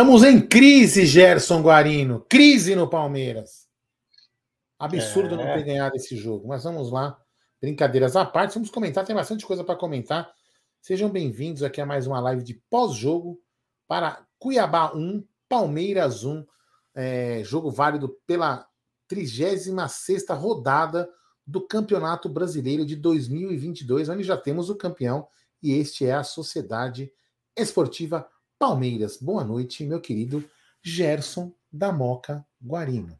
Estamos em crise, Gerson Guarino. Crise no Palmeiras. Absurdo é. não ter ganhado esse jogo. Mas vamos lá. Brincadeiras à parte, vamos comentar. Tem bastante coisa para comentar. Sejam bem-vindos aqui a mais uma live de pós-jogo para Cuiabá 1, Palmeiras 1. É, jogo válido pela 36 rodada do Campeonato Brasileiro de 2022, onde já temos o campeão e este é a Sociedade Esportiva Palmeiras. Boa noite, meu querido Gerson da Moca Guarino.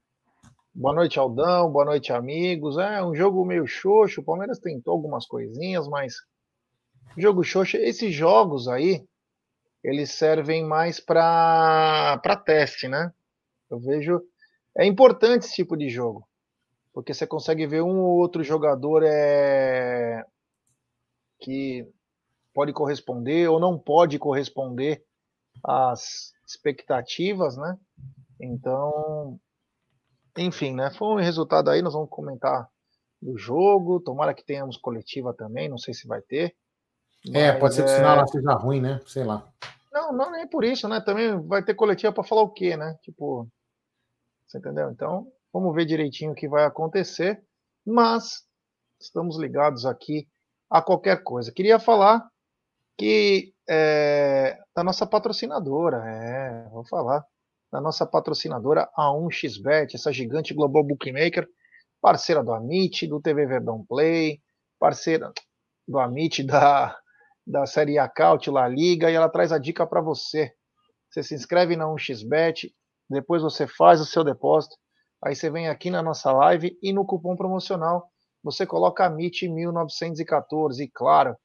Boa noite, Aldão. Boa noite, amigos. É um jogo meio xoxo. O Palmeiras tentou algumas coisinhas, mas jogo xoxo. Esses jogos aí, eles servem mais para teste, né? Eu vejo. É importante esse tipo de jogo, porque você consegue ver um ou outro jogador é, que pode corresponder ou não pode corresponder as expectativas, né? Então, enfim, né? Foi um resultado aí, nós vamos comentar do jogo. Tomara que tenhamos coletiva também, não sei se vai ter. É, pode ser que o sinal lá seja ruim, né? Sei lá. Não, não nem por isso, né? Também vai ter coletiva para falar o quê, né? Tipo, você entendeu? Então, vamos ver direitinho o que vai acontecer. Mas estamos ligados aqui a qualquer coisa. Queria falar que é, da nossa patrocinadora, é, vou falar, da nossa patrocinadora A1xBet, essa gigante global bookmaker, parceira do Amit, do TV Verdão Play, parceira do Amit da, da Série A La Liga, e ela traz a dica para você. Você se inscreve na 1xBet, depois você faz o seu depósito, aí você vem aqui na nossa live e no cupom promocional você coloca AMIT 1914 e claro,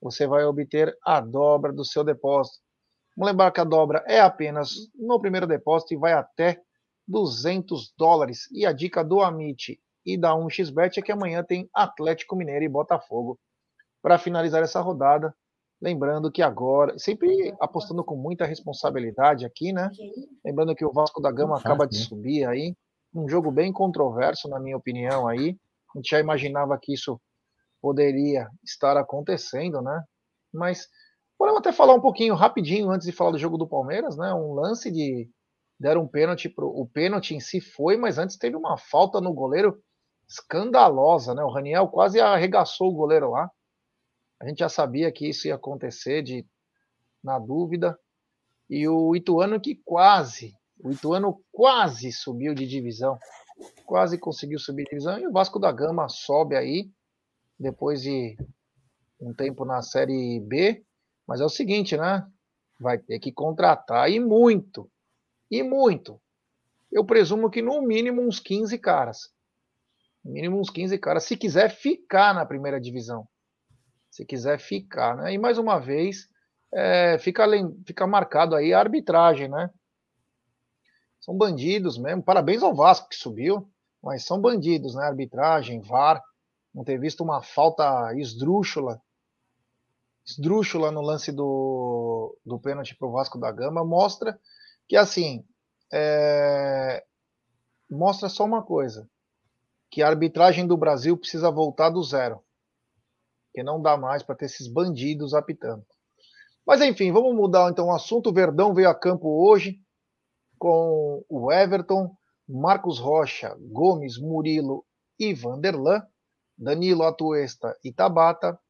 você vai obter a dobra do seu depósito. Vamos lembrar que a dobra é apenas no primeiro depósito e vai até 200 dólares. E a dica do Amit e da 1xBet é que amanhã tem Atlético Mineiro e Botafogo para finalizar essa rodada. Lembrando que agora, sempre apostando com muita responsabilidade aqui, né? Lembrando que o Vasco da Gama acaba de subir aí. Um jogo bem controverso, na minha opinião, aí. A gente já imaginava que isso poderia estar acontecendo, né? Mas podemos até falar um pouquinho rapidinho antes de falar do jogo do Palmeiras, né? Um lance de deram um pênalti pro o pênalti em si foi, mas antes teve uma falta no goleiro escandalosa, né? O Raniel quase arregaçou o goleiro lá. A gente já sabia que isso ia acontecer de na dúvida. E o Ituano que quase, o Ituano quase subiu de divisão. Quase conseguiu subir de divisão e o Vasco da Gama sobe aí depois de um tempo na Série B. Mas é o seguinte, né? Vai ter que contratar e muito. E muito. Eu presumo que no mínimo uns 15 caras. No mínimo uns 15 caras, se quiser ficar na primeira divisão. Se quiser ficar, né? E mais uma vez, é, fica, fica marcado aí a arbitragem, né? São bandidos mesmo. Parabéns ao Vasco que subiu, mas são bandidos, né? Arbitragem, VAR não ter visto uma falta esdrúxula, esdrúxula no lance do, do pênalti para o Vasco da Gama, mostra que, assim, é, mostra só uma coisa, que a arbitragem do Brasil precisa voltar do zero, que não dá mais para ter esses bandidos apitando. Mas enfim, vamos mudar então o assunto. O Verdão veio a campo hoje com o Everton, Marcos Rocha, Gomes, Murilo e Vanderlan. Danilo Atuesta e Tabata,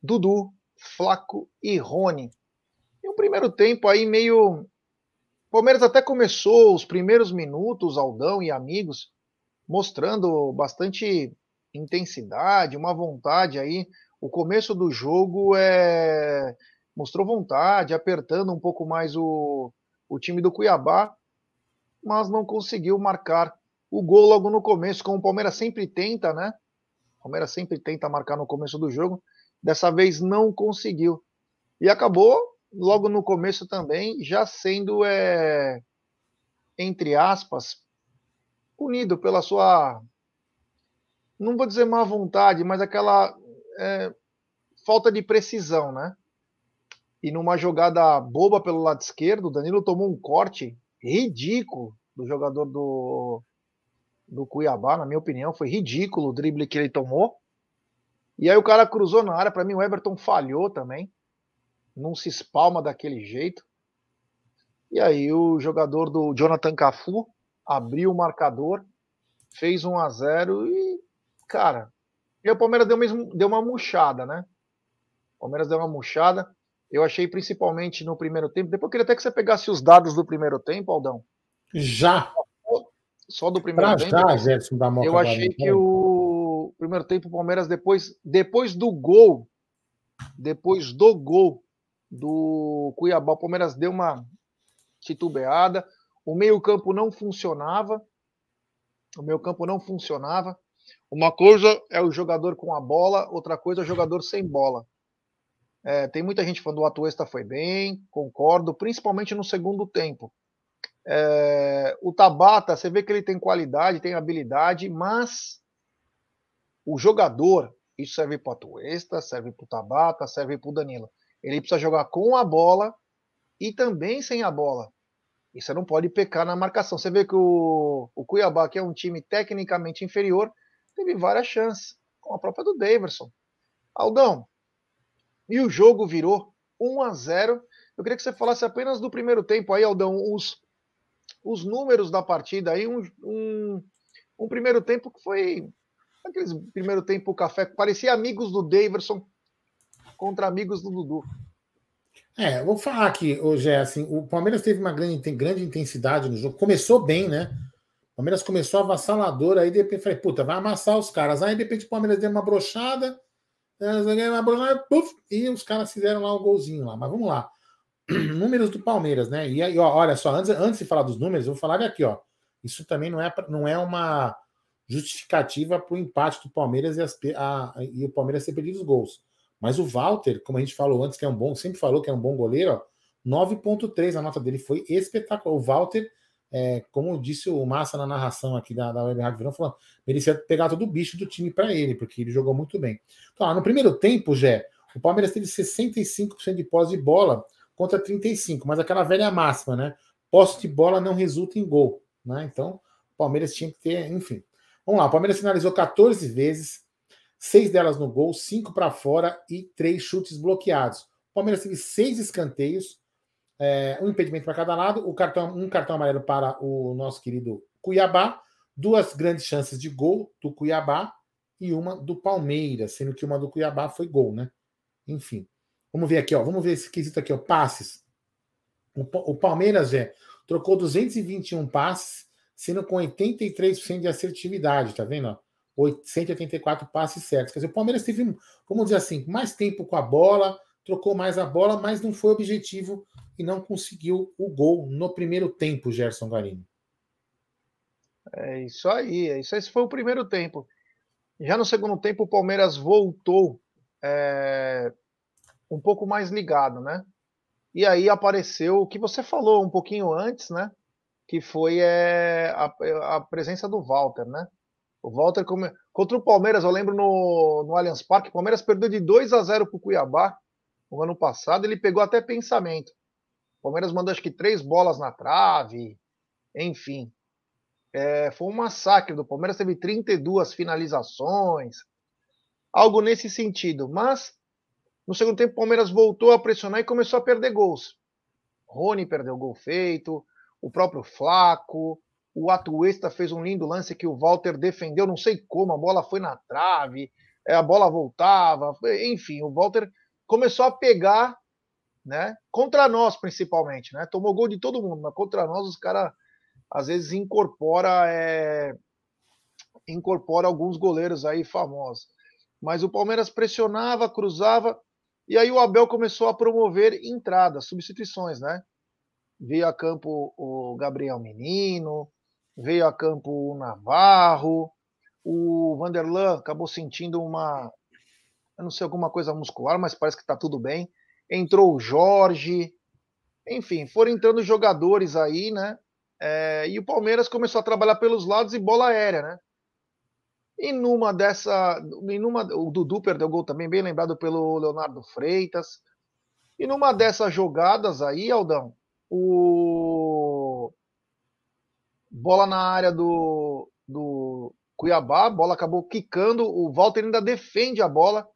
Dudu, Flaco e Rony. E um primeiro tempo aí meio. O Palmeiras até começou os primeiros minutos, Aldão e amigos, mostrando bastante intensidade, uma vontade aí. O começo do jogo é... mostrou vontade, apertando um pouco mais o, o time do Cuiabá, mas não conseguiu marcar o gol logo no começo, como o Palmeiras sempre tenta, né? Palmeiras sempre tenta marcar no começo do jogo, dessa vez não conseguiu. E acabou, logo no começo também, já sendo, é, entre aspas, punido pela sua, não vou dizer má vontade, mas aquela é, falta de precisão, né? E numa jogada boba pelo lado esquerdo, Danilo tomou um corte ridículo do jogador do, do Cuiabá, na minha opinião, foi ridículo o drible que ele tomou. E aí o cara cruzou na área, para mim o Everton falhou também. Não se espalma daquele jeito. E aí o jogador do Jonathan Cafu abriu o marcador, fez 1 a 0 e, cara, e o Palmeiras deu, mesmo, deu uma murchada, né? O Palmeiras deu uma murchada. Eu achei principalmente no primeiro tempo. Depois eu queria até que você pegasse os dados do primeiro tempo, Aldão. Já. Só do primeiro pra tempo. Já, Gerson da Moca eu achei que o primeiro tempo o Palmeiras depois, depois do gol, depois do gol do Cuiabá, o Palmeiras deu uma titubeada. O meio-campo não funcionava. O meio-campo não funcionava. Uma coisa é o jogador com a bola, outra coisa é o jogador sem bola. É, tem muita gente falando que o Atuesta foi bem, concordo, principalmente no segundo tempo. É, o Tabata, você vê que ele tem qualidade, tem habilidade, mas o jogador, isso serve para o Atuesta, serve para o Tabata, serve para o Danilo. Ele precisa jogar com a bola e também sem a bola. E você não pode pecar na marcação. Você vê que o, o Cuiabá, que é um time tecnicamente inferior, teve várias chances, com a própria do Daverson. Aldão, e o jogo virou 1 a 0. Eu queria que você falasse apenas do primeiro tempo aí, Aldão, os, os números da partida aí, um, um, um primeiro tempo que foi aqueles primeiro tempo café, parecia amigos do Daverson contra amigos do Dudu. É, vou falar aqui, hoje é assim, o Palmeiras teve uma grande, grande intensidade no jogo, começou bem, né? O Palmeiras começou avassalador, aí de repente falei, puta, vai amassar os caras. Aí de repente o Palmeiras deu uma brochada, uma brochada, puff, e os caras fizeram lá um golzinho lá. Mas vamos lá. números do Palmeiras, né? E aí, ó, olha só, antes, antes de falar dos números, eu vou falar aqui, ó. Isso também não é, não é uma justificativa para o empate do Palmeiras e, as, a, e o Palmeiras ter perdido os gols. Mas o Walter, como a gente falou antes, que é um bom, sempre falou que é um bom goleiro, 9.3 a nota dele foi espetacular. O Walter é, como disse o Massa na narração aqui da, da Web Rádio Verão, falando, merecia pegar todo o bicho do time para ele, porque ele jogou muito bem. Então, no primeiro tempo, Jé, o Palmeiras teve 65% de posse de bola contra 35%, mas aquela velha máxima, né? Posse de bola não resulta em gol, né? Então, o Palmeiras tinha que ter, enfim. Vamos lá, o Palmeiras finalizou 14 vezes, seis delas no gol, cinco para fora e três chutes bloqueados. O Palmeiras teve seis escanteios, é, um impedimento para cada lado, cartão, um cartão amarelo para o nosso querido Cuiabá, duas grandes chances de gol do Cuiabá e uma do Palmeiras, sendo que uma do Cuiabá foi gol, né? Enfim. Vamos ver aqui, ó. Vamos ver esse quesito aqui, ó. Passes. O, Palmeiras, é, trocou 221 passes, sendo com 83% de assertividade, tá vendo? Ó? 184 passes certos. Quer dizer, o Palmeiras teve, vamos dizer assim, mais tempo com a bola, trocou mais a bola, mas não foi objetivo e não conseguiu o gol no primeiro tempo, Gerson Garini. É isso aí, é isso. Esse foi o primeiro tempo. Já no segundo tempo, o Palmeiras voltou é, um pouco mais ligado, né? E aí apareceu o que você falou um pouquinho antes, né? Que foi é, a, a, presença do Walter, né? O Walter come... contra o Palmeiras, eu lembro no, no Allianz Parque, o Palmeiras perdeu de 2 a 0 para o Cuiabá no ano passado, ele pegou até pensamento. O Palmeiras mandou acho que três bolas na trave, enfim. É, foi um massacre do Palmeiras, teve 32 finalizações, algo nesse sentido. Mas no segundo tempo o Palmeiras voltou a pressionar e começou a perder gols. Rony perdeu gol feito, o próprio Flaco, o Atuesta fez um lindo lance que o Walter defendeu, não sei como, a bola foi na trave, é, a bola voltava, enfim, o Walter começou a pegar, né? Contra nós, principalmente, né? Tomou gol de todo mundo, mas contra nós os caras às vezes incorpora é, incorpora alguns goleiros aí famosos. Mas o Palmeiras pressionava, cruzava, e aí o Abel começou a promover entradas, substituições, né? Veio a campo o Gabriel Menino, veio a campo o Navarro, o Vanderlan acabou sentindo uma, eu não sei, alguma coisa muscular, mas parece que está tudo bem. Entrou o Jorge, enfim, foram entrando jogadores aí, né? É, e o Palmeiras começou a trabalhar pelos lados e bola aérea, né? E numa dessa. Em numa, o Dudu perdeu gol também, bem lembrado pelo Leonardo Freitas. E numa dessas jogadas aí, Aldão, o. Bola na área do, do Cuiabá, a bola acabou quicando, o Walter ainda defende a bola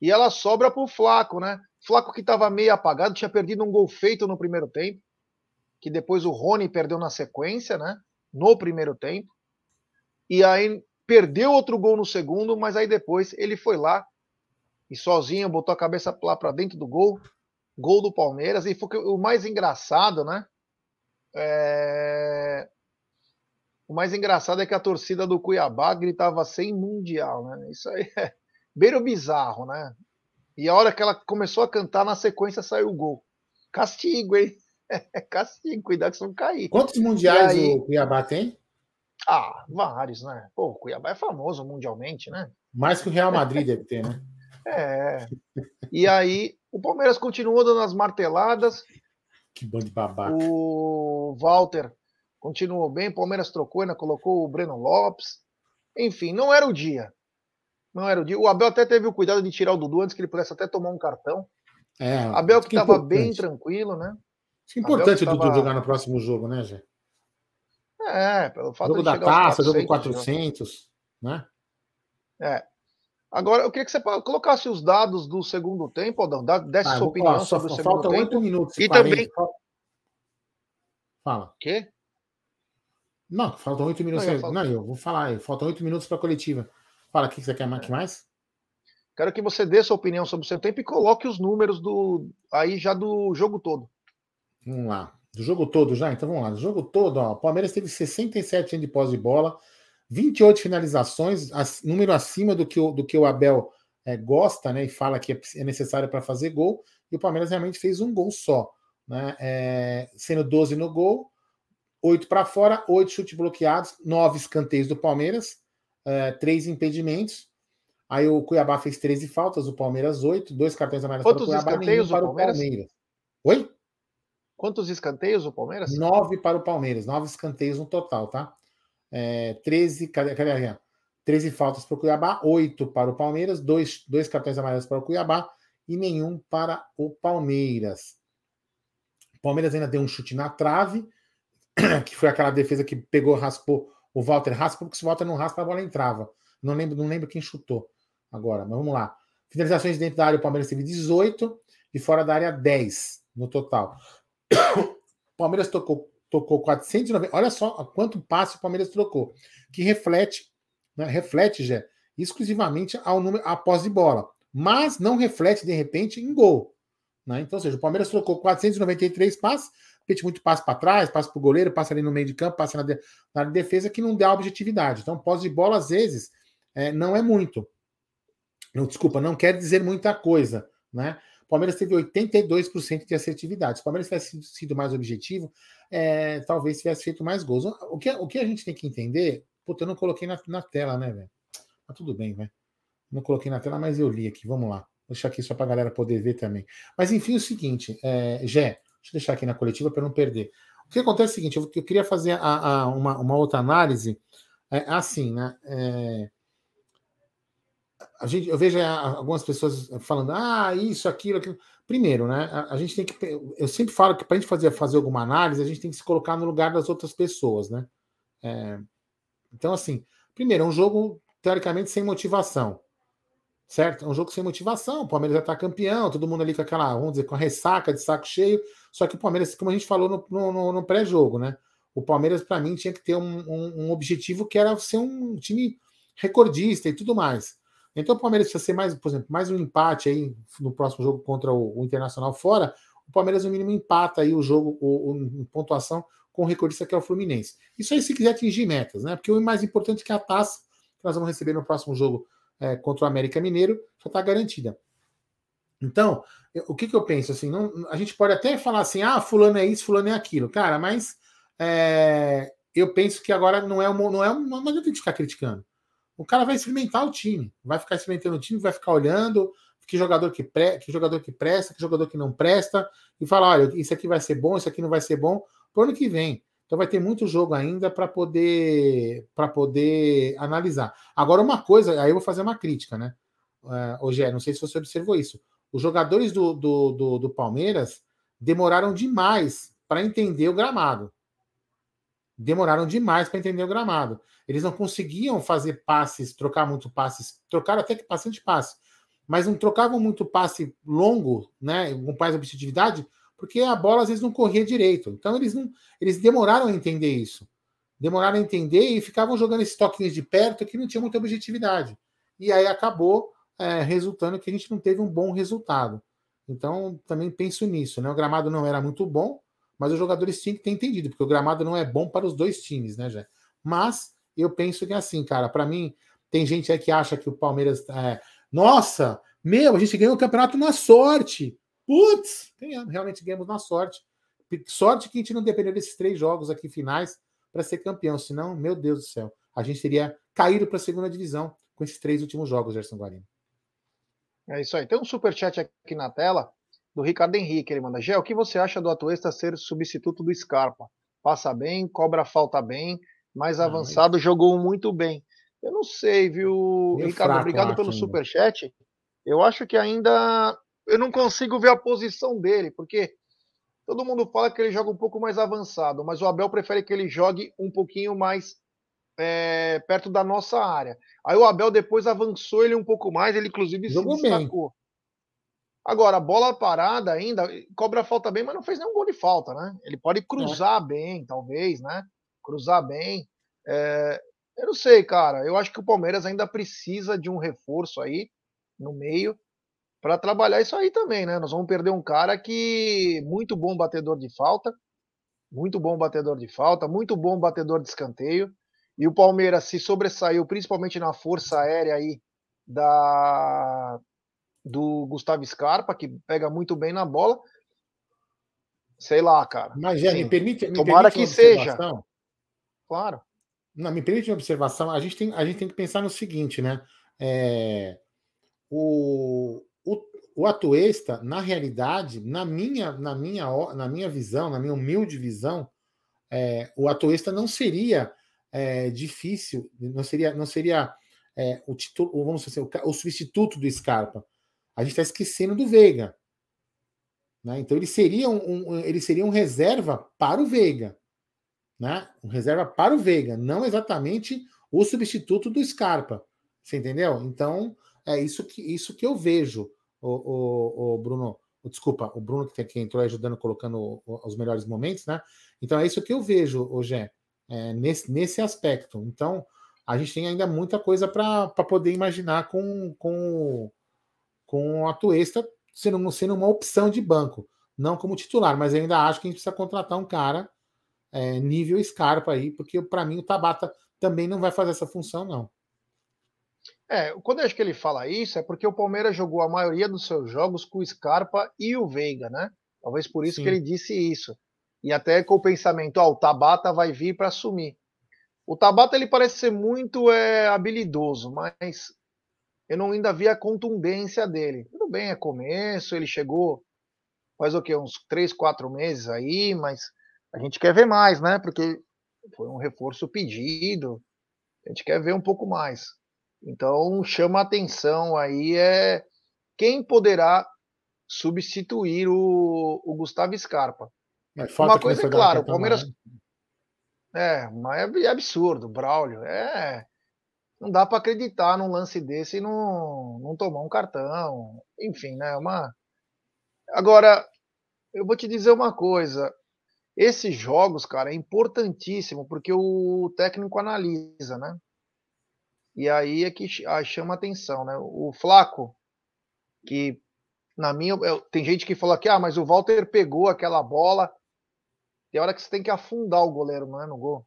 e ela sobra para o Flaco, né? Flaco que estava meio apagado, tinha perdido um gol feito no primeiro tempo. que depois o Rony perdeu na sequência, né? No primeiro tempo. E aí perdeu outro gol no segundo, mas aí depois ele foi lá e sozinho botou a cabeça lá para dentro do gol, gol do Palmeiras. E foi o mais engraçado, né? É... O mais engraçado é que a torcida do Cuiabá gritava sem mundial, né? Isso aí é beiro bizarro, né? E a hora que ela começou a cantar, na sequência saiu o gol. Castigo, hein? Castigo, cuidado que você não cair. Quantos mundiais aí... o Cuiabá tem? Ah, vários, né? Pô, o Cuiabá é famoso mundialmente, né? Mais que o Real Madrid deve ter, né? É. E aí, o Palmeiras continuou dando as marteladas. Que bando de babaca. O Walter continuou bem, o Palmeiras trocou, ainda colocou o Breno Lopes. Enfim, não era o dia. Não era o dia. O Abel até teve o cuidado de tirar o Dudu antes que ele pudesse até tomar um cartão. É, Abel que estava bem tranquilo, né? Isso é importante o Dudu tava... jogar no próximo jogo, né, Gê? É, pelo fato jogo de da taça, jogo 400, né? É. Agora, eu queria que você colocasse os dados do segundo tempo, Aldão, desse ah, sua opinião falar, sobre só, o segundo falta tempo. Falta 8 minutos e, e também... Fala. Quê? Não, faltam 8 minutos. Não, eu, falo... Não, eu vou falar. Faltam 8 minutos para a coletiva. Fala, o que você quer? Que mais? Quero que você dê sua opinião sobre o seu tempo e coloque os números do aí já do jogo todo. Vamos lá. Do jogo todo já? Então vamos lá. Do jogo todo, ó, o Palmeiras teve 67 anos de pós de bola, 28 finalizações, número acima do que o, do que o Abel é, gosta, né? E fala que é, é necessário para fazer gol. E o Palmeiras realmente fez um gol só, né? É, sendo 12 no gol, 8 para fora, 8 chutes bloqueados, 9 escanteios do Palmeiras, é, 3 impedimentos. Aí o Cuiabá fez 13 faltas, o Palmeiras 8, dois cartões amarelos para o Cuiabá, escanteios para o Palmeiras? Palmeiras. Oi? Quantos escanteios o Palmeiras? Nove para o Palmeiras, nove escanteios no total, tá? É, 13, cadê, cadê a 13 faltas para o Cuiabá, oito para o Palmeiras, dois, dois cartões amarelos para o Cuiabá e nenhum para o Palmeiras. O Palmeiras ainda deu um chute na trave, que foi aquela defesa que pegou, raspou, o Walter raspou, porque se o Walter não raspa, a bola entrava. Não lembro, não lembro quem chutou agora, mas vamos lá. Finalizações dentro da área, o Palmeiras teve 18 e fora da área 10 no total. O Palmeiras tocou, tocou 490. Olha só quanto passe o Palmeiras trocou, que reflete, né, reflete já exclusivamente ao número após de bola, mas não reflete de repente em gol. Né? Então, ou seja, o Palmeiras trocou 493 passes, repete muito passe para trás, passe para o goleiro, passa ali no meio de campo, passa na, de, na defesa, que não dá objetividade. Então, pós de bola, às vezes, é, não é muito. Desculpa, não quer dizer muita coisa. Né? O Palmeiras teve 82% de assertividade. Se o Palmeiras tivesse sido mais objetivo, é, talvez tivesse feito mais gols. O que, o que a gente tem que entender. Puta, eu não coloquei na, na tela, né, velho? Mas tudo bem, velho. Não coloquei na tela, mas eu li aqui. Vamos lá. Vou deixar aqui só para a galera poder ver também. Mas enfim, é o seguinte, é, Gé, deixa eu deixar aqui na coletiva para não perder. O que acontece é o seguinte: eu, eu queria fazer a, a, uma, uma outra análise. É, assim, né? É, a gente, eu vejo algumas pessoas falando, ah, isso, aquilo, aquilo. Primeiro, né? A, a gente tem que. Eu sempre falo que para a gente fazer, fazer alguma análise, a gente tem que se colocar no lugar das outras pessoas, né? É, então, assim, primeiro, é um jogo, teoricamente, sem motivação. Certo? É um jogo sem motivação. O Palmeiras já está campeão, todo mundo ali com aquela, vamos dizer, com a ressaca de saco cheio. Só que o Palmeiras, como a gente falou no, no, no pré-jogo, né? O Palmeiras, para mim, tinha que ter um, um, um objetivo que era ser um time recordista e tudo mais. Então o Palmeiras precisa ser mais, por exemplo, mais um empate aí no próximo jogo contra o, o Internacional fora. O Palmeiras, no mínimo, empata aí o jogo o, o, pontuação com o recordista que é o Fluminense. Isso aí se quiser atingir metas, né? Porque o mais importante é que a taça que nós vamos receber no próximo jogo é, contra o América Mineiro já está garantida. Então, eu, o que, que eu penso? Assim, não, a gente pode até falar assim, ah, fulano é isso, fulano é aquilo. Cara, mas é, eu penso que agora não é uma, não é uma, não adianta ficar criticando. O cara vai experimentar o time, vai ficar experimentando o time, vai ficar olhando que jogador que, pre, que jogador que presta, que jogador que não presta, e falar, olha, isso aqui vai ser bom, isso aqui não vai ser bom para o ano que vem. Então vai ter muito jogo ainda para poder para poder analisar. Agora uma coisa, aí eu vou fazer uma crítica, né? Uh, não sei se você observou isso. Os jogadores do, do, do, do Palmeiras demoraram demais para entender o gramado demoraram demais para entender o gramado. Eles não conseguiam fazer passes, trocar muito passes, trocaram até que bastante passe, mas não trocavam muito passe longo, né, com mais objetividade, porque a bola às vezes não corria direito. Então eles não, eles demoraram a entender isso. Demoraram a entender e ficavam jogando esses toquinhos de perto que não tinha muita objetividade. E aí acabou é, resultando que a gente não teve um bom resultado. Então também penso nisso, né? O gramado não era muito bom, mas os jogadores tinham que ter entendido, porque o gramado não é bom para os dois times, né, Jé? Mas eu penso que é assim, cara, para mim, tem gente aí que acha que o Palmeiras. É, Nossa, meu, a gente ganhou o campeonato na sorte. Putz, realmente ganhamos na sorte. Sorte que a gente não dependeu desses três jogos aqui finais para ser campeão, senão, meu Deus do céu, a gente teria caído para a segunda divisão com esses três últimos jogos, Gerson Guarino. É isso aí. Tem um superchat aqui na tela do Ricardo Henrique. Ele manda: Gé, o que você acha do Atuesta ser substituto do Scarpa? Passa bem, cobra falta bem, mais avançado, jogou muito bem. Eu não sei, viu, Ricardo? Fraco, obrigado pelo ainda. superchat. Eu acho que ainda eu não consigo ver a posição dele, porque todo mundo fala que ele joga um pouco mais avançado, mas o Abel prefere que ele jogue um pouquinho mais é, perto da nossa área. Aí o Abel depois avançou ele um pouco mais, ele inclusive Jogou se destacou. Agora, bola parada ainda, cobra falta bem, mas não fez nenhum gol de falta, né? Ele pode cruzar é. bem, talvez, né? Cruzar bem. É, eu não sei, cara. Eu acho que o Palmeiras ainda precisa de um reforço aí no meio para trabalhar isso aí também, né? Nós vamos perder um cara que muito bom batedor de falta, muito bom batedor de falta, muito bom batedor de escanteio. E o Palmeiras se sobressaiu principalmente na força aérea aí da do Gustavo Scarpa, que pega muito bem na bola. Sei lá, cara. Mas, já, me permite. Me Tomara permite que seja. Claro. Não, me permite uma observação. A gente tem, a gente tem que pensar no seguinte, né? É, o, o, o na realidade, na minha, na, minha, na minha visão, na minha humilde visão, é, o Atuesta não seria é, difícil, não seria, não seria é, o, título, vamos dizer, o, o substituto do Scarpa a gente está esquecendo do Veiga. Né? Então ele seria um, um, ele seria um reserva para o Veiga. Né? Um reserva para o Veiga, não exatamente o substituto do Scarpa. Você entendeu? Então, é isso que, isso que eu vejo, o, o, o Bruno. Desculpa, o Bruno que, que entrou ajudando, colocando os melhores momentos, né? Então é isso que eu vejo, Gé, é, nesse, nesse aspecto. Então, a gente tem ainda muita coisa para poder imaginar com, com com a Tuesta sendo, sendo uma opção de banco, não como titular, mas ainda acho que a gente precisa contratar um cara é, nível Scarpa aí, porque para mim o Tabata também não vai fazer essa função, não. É, quando eu acho que ele fala isso, é porque o Palmeiras jogou a maioria dos seus jogos com o Scarpa e o Veiga, né? Talvez por isso Sim. que ele disse isso. E até com o pensamento, ó, o Tabata vai vir para assumir. O Tabata ele parece ser muito é, habilidoso, mas eu não ainda vi a contundência dele. Tudo bem, é começo, ele chegou faz o quê? Uns três, quatro meses aí, mas a gente quer ver mais, né? Porque foi um reforço pedido, a gente quer ver um pouco mais. Então chama a atenção aí é quem poderá substituir o, o Gustavo Scarpa. É, Uma coisa é clara, o Palmeiras. Né? É, mas é absurdo, Braulio. É, não dá para acreditar num lance desse e não, não tomar um cartão. Enfim, né? Uma... Agora, eu vou te dizer uma coisa. Esses jogos, cara, é importantíssimo porque o técnico analisa, né? E aí é que chama atenção, né? O Flaco, que na minha. Tem gente que fala que, ah, mas o Walter pegou aquela bola. Tem hora que você tem que afundar o goleiro, não é? No gol.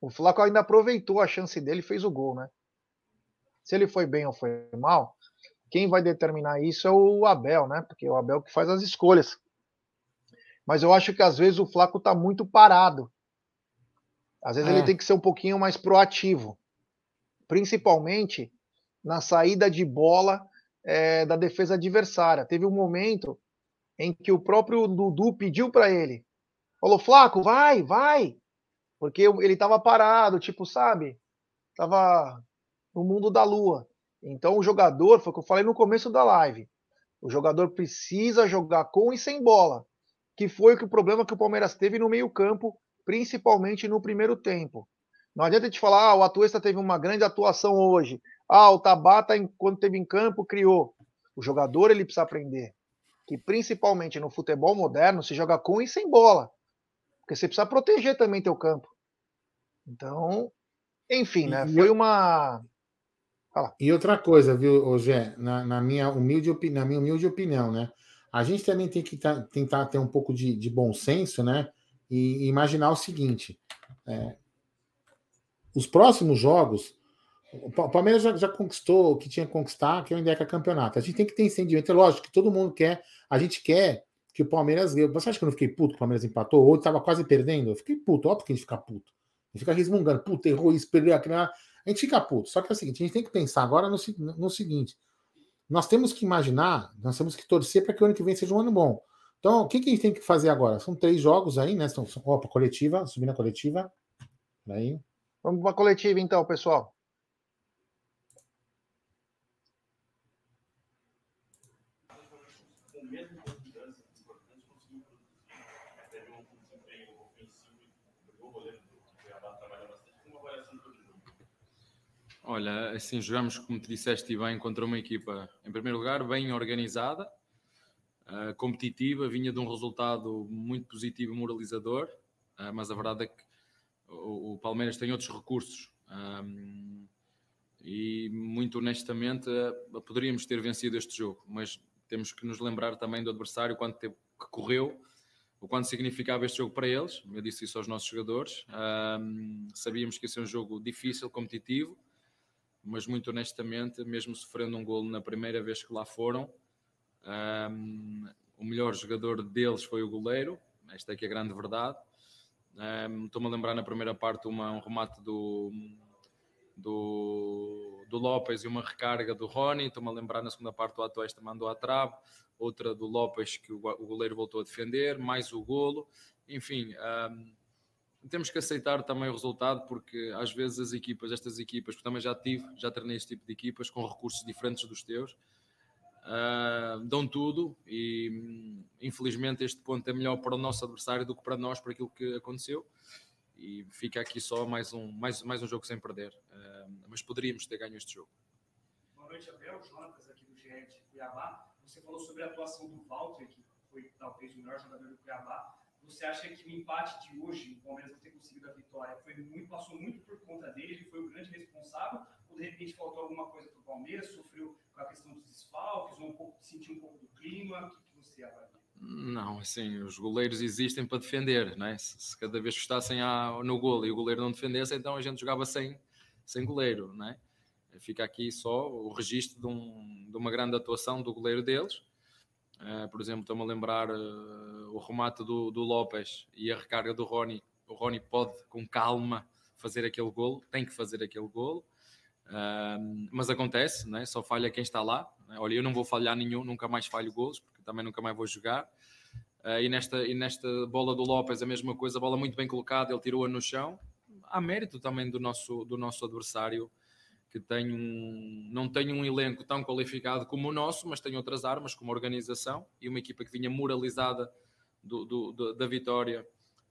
O Flaco ainda aproveitou a chance dele e fez o gol, né? Se ele foi bem ou foi mal, quem vai determinar isso é o Abel, né? Porque é o Abel que faz as escolhas. Mas eu acho que às vezes o Flaco está muito parado. Às vezes é. ele tem que ser um pouquinho mais proativo, principalmente na saída de bola é, da defesa adversária. Teve um momento em que o próprio Dudu pediu para ele, falou: Flaco, vai, vai, porque ele estava parado, tipo, sabe? Tava no mundo da lua. Então o jogador, foi o que eu falei no começo da live, o jogador precisa jogar com e sem bola, que foi o problema que o Palmeiras teve no meio-campo, principalmente no primeiro tempo. Não adianta te falar, ah, o Atuesta teve uma grande atuação hoje. Ah, o Tabata, quando teve em campo, criou. O jogador ele precisa aprender. que principalmente no futebol moderno se joga com e sem bola. Porque você precisa proteger também teu campo. Então, enfim, né? Foi uma. E outra coisa, viu, Gé, na, na, minha humilde, na minha humilde opinião, né? A gente também tem que tentar ter um pouco de, de, bom senso, né? E imaginar o seguinte: é, os próximos jogos, o Palmeiras já, já, conquistou o que tinha que conquistar, que é o Indeca Campeonato. A gente tem que ter incendimento. É lógico que todo mundo quer, a gente quer que o Palmeiras. Você acha que eu não fiquei puto que o Palmeiras empatou? Ou estava quase perdendo? Eu fiquei puto, óbvio que a gente fica puto. A gente fica resmungando, puta, errou isso, perdeu aquilo. A gente fica puto. Só que é o seguinte, a gente tem que pensar agora no, no seguinte: nós temos que imaginar, nós temos que torcer para que o ano que vem seja um ano bom. Então, o que, que a gente tem que fazer agora? São três jogos aí, né? São, opa, coletiva, subindo a coletiva. Aí. Vamos para a coletiva então, pessoal. Olha, assim, jogamos, como te disseste bem, contra uma equipa, em primeiro lugar, bem organizada, uh, competitiva, vinha de um resultado muito positivo e moralizador, uh, mas a verdade é que o, o Palmeiras tem outros recursos. Um, e muito honestamente uh, poderíamos ter vencido este jogo, mas temos que nos lembrar também do adversário, quanto tempo que correu, o quanto significava este jogo para eles. Eu disse isso aos nossos jogadores. Um, sabíamos que ia ser um jogo difícil, competitivo, mas muito honestamente, mesmo sofrendo um golo na primeira vez que lá foram, um, o melhor jogador deles foi o goleiro, esta é que é a grande verdade. Um, Estou-me a lembrar na primeira parte uma, um remate do, do, do Lopes e uma recarga do Rony. Estou-me a lembrar na segunda parte o Atuesta mandou à trave, outra do Lopes que o, o goleiro voltou a defender, mais o golo. Enfim, um, temos que aceitar também o resultado, porque às vezes as equipas, estas equipas, porque também já tive, já treinei este tipo de equipas com recursos diferentes dos teus, uh, dão tudo e infelizmente este ponto é melhor para o nosso adversário do que para nós, por aquilo que aconteceu. E fica aqui só mais um, mais, mais um jogo sem perder. Uh, mas poderíamos ter ganho este jogo. Boa noite, Abel. Jonatas aqui do GE de Cuiabá. Você falou sobre a atuação do Walter, que foi talvez o melhor jogador do Cuiabá. Você acha que o empate de hoje, o Palmeiras não ter conseguido a vitória, foi muito, passou muito por conta dele, ele foi o grande responsável? Ou de repente faltou alguma coisa para o Palmeiras, sofreu com a questão dos desfalques, ou um pouco, sentiu um pouco do clima? O que, que você avalia? Não, assim, os goleiros existem para defender, né? Se, se cada vez que estassem no golo e o goleiro não defendesse, então a gente jogava sem, sem goleiro, né? Fica aqui só o registro de, um, de uma grande atuação do goleiro deles Uh, por exemplo, estou-me a lembrar uh, o remate do, do Lopes e a recarga do Rony. O Rony pode, com calma, fazer aquele golo, tem que fazer aquele golo, uh, mas acontece, né? só falha quem está lá. Né? Olha, eu não vou falhar nenhum, nunca mais falho golos, porque também nunca mais vou jogar. e, nesta, e nesta bola do Lopes, a mesma coisa, a bola muito bem colocada, ele tirou-a no chão. Há mérito também do nosso, do nosso adversário que tem um, não tem um elenco tão qualificado como o nosso, mas tem outras armas, como organização e uma equipa que vinha moralizada do, do, do, da vitória uh,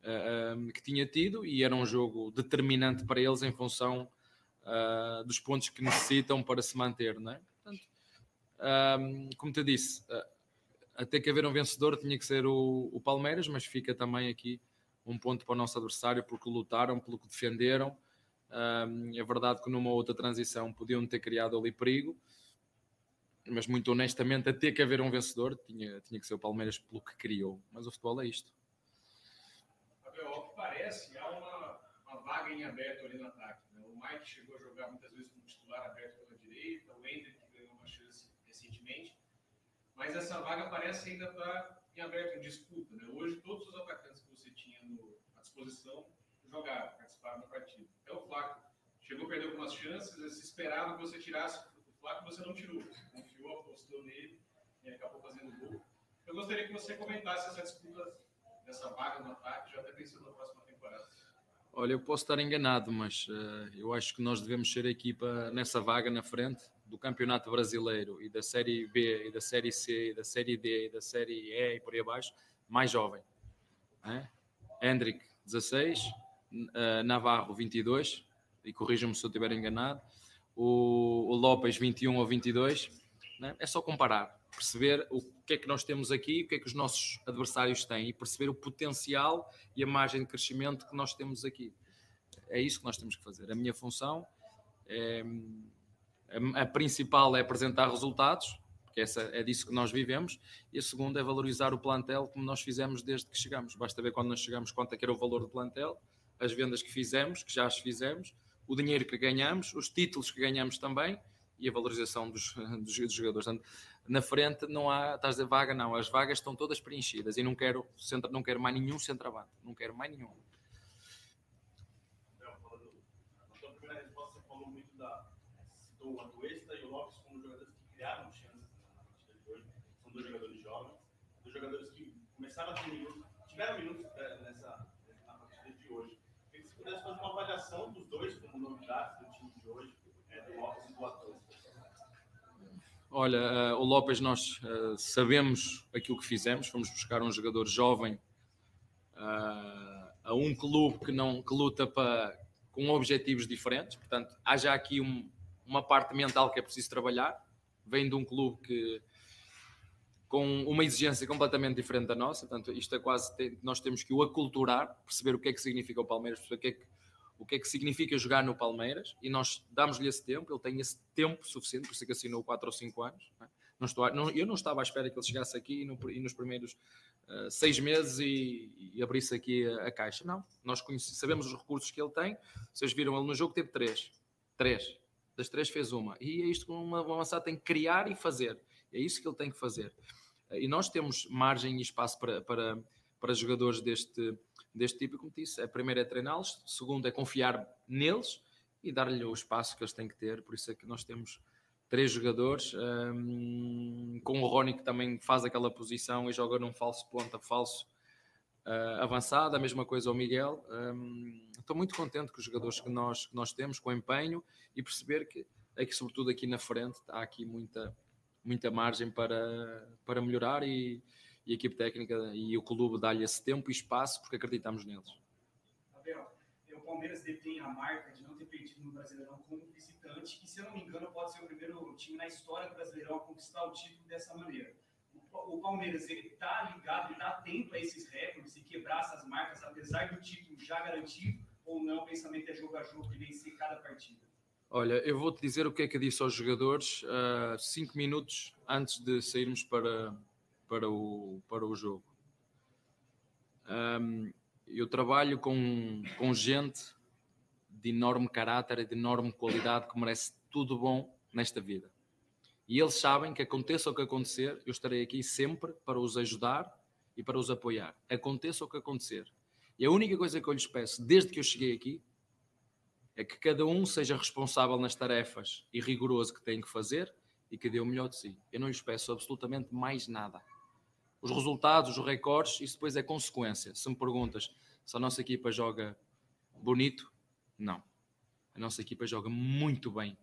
eh, um, eh, que tinha tido e era um jogo determinante para eles em função uh, dos pontos que necessitam para se manter, não é? Portanto, um, como te disse, uh, até que haver um vencedor tinha que ser o, o Palmeiras, mas fica também aqui um ponto para o nosso adversário porque lutaram, pelo que defenderam é verdade que numa outra transição podiam ter criado ali perigo, mas muito honestamente, até que haver um vencedor, tinha, tinha que ser o Palmeiras pelo que criou. Mas o futebol é isto. Abel, que parece, há uma, uma, vaga em aberto ali no ataque. Né? O Mike chegou a jogar muitas vezes como titular aberto pela direita, o Hendrick ganhou uma chance recentemente, mas essa vaga parece ainda estar tá em aberto, em disputa. Né? Hoje, todos os atacantes que você tinha no, à disposição jogaram, participaram da partida. O Flaco chegou a perder algumas chances, eles esperavam que você tirasse o Flaco, você não tirou. Você confiou, apostou nele e acabou fazendo gol. Eu gostaria que você comentasse essa disputa dessa vaga no ataque, já até pensando na próxima temporada. Olha, eu posso estar enganado, mas uh, eu acho que nós devemos ser a equipa nessa vaga na frente do Campeonato Brasileiro e da Série B, e da Série C, e da Série D, e da Série E e por aí abaixo, mais jovem. É? Hendrick, 16, uh, Navarro 22, e corrijam-me se eu estiver enganado, o, o Lopes 21 ou 22, né? é só comparar. perceber o que é que nós temos aqui, o que é que os nossos adversários têm e perceber o potencial e a margem de crescimento que nós temos aqui. É isso que nós temos que fazer. A minha função é, a, a principal é apresentar resultados, porque essa, é disso que nós vivemos, e a segunda é valorizar o plantel como nós fizemos desde que chegamos. Basta ver quando nós chegamos quanto é que era o valor do plantel, as vendas que fizemos, que já as fizemos, o dinheiro que ganhamos, os títulos que ganhamos também e a valorização dos, dos, dos jogadores. Portanto, na frente não há, estás a vaga, não, as vagas estão todas preenchidas e não quero, centro, não quero mais nenhum centroavante, não quero mais nenhum. Na primeira resposta, você falou muito da. citou o Atuesta e o Lopes como jogadores que criaram chances na partida de hoje. São dois jogadores jovens, dois jogadores que começaram a ter minutos, tiveram minutos é, nessa, na partida de hoje. Queria que você pudesse fazer uma avaliação dos dois como novidades do time de hoje, é, do Lopes e do Atuesta. Olha, uh, o Lopes, nós uh, sabemos aquilo que fizemos, fomos buscar um jogador jovem uh, a um clube que, não, que luta para, com objetivos diferentes, portanto, há já aqui um, uma parte mental que é preciso trabalhar, vem de um clube que com uma exigência completamente diferente da nossa, portanto, isto é quase, nós temos que o aculturar, perceber o que é que significa o Palmeiras, o que é que o que é que significa jogar no Palmeiras e nós damos-lhe esse tempo, ele tem esse tempo suficiente, por isso é que assinou 4 ou 5 anos. Não, é? não estou, não, eu não estava à espera que ele chegasse aqui e, no, e nos primeiros uh, seis meses e, e abrisse aqui a, a, caixa. Não, nós conhece, sabemos os recursos que ele tem. Vocês viram ele no jogo, teve três. Três. Das três fez uma. E é isto que uma avançada tem que criar e fazer. É isso que ele tem que fazer. E nós temos margem e espaço para, para, para jogadores deste, deste tipo, como disse, a primeira é treiná-los, segundo é confiar neles e dar-lhe o espaço que eles têm que ter, por isso é que nós temos três jogadores, um, com o Rony que também faz aquela posição e joga num falso ponta, falso uh, avançado, a mesma coisa o Miguel. Um, estou muito contente com os jogadores que nós, que nós temos, com o empenho e perceber que, é que sobretudo aqui na frente, há aqui muita, muita margem para, para melhorar e, e a equipe técnica e o clube dá-lhe esse tempo e espaço porque acreditamos neles. Abel, o Palmeiras detém a marca de não ter perdido no Brasileirão como visitante e, se eu não me engano, pode ser o primeiro time na história do Brasileirão a conquistar o título dessa maneira. O Palmeiras está ligado, está atento a esses recordes e quebrar essas marcas, apesar do título já garantido, ou não? O pensamento é jogo a jogo e vencer cada partida. Olha, eu vou-te dizer o que é que eu disse aos jogadores uh, cinco minutos antes de sairmos para, para o, para o jogo. Um, eu trabalho com, com gente de enorme caráter e de enorme qualidade que merece tudo bom nesta vida. E eles sabem que aconteça o que acontecer, eu estarei aqui sempre para os ajudar e para os apoiar. Aconteça o que acontecer. E a única coisa que eu lhes peço, desde que eu cheguei aqui, é que cada um seja responsável nas tarefas e rigoroso que tem que fazer e que dê o melhor de si. Eu não lhes peço absolutamente mais nada os resultados, os recordes, isso depois é consequência. Se me perguntas se a nossa equipa joga bonito, não. A nossa equipa joga muito bem.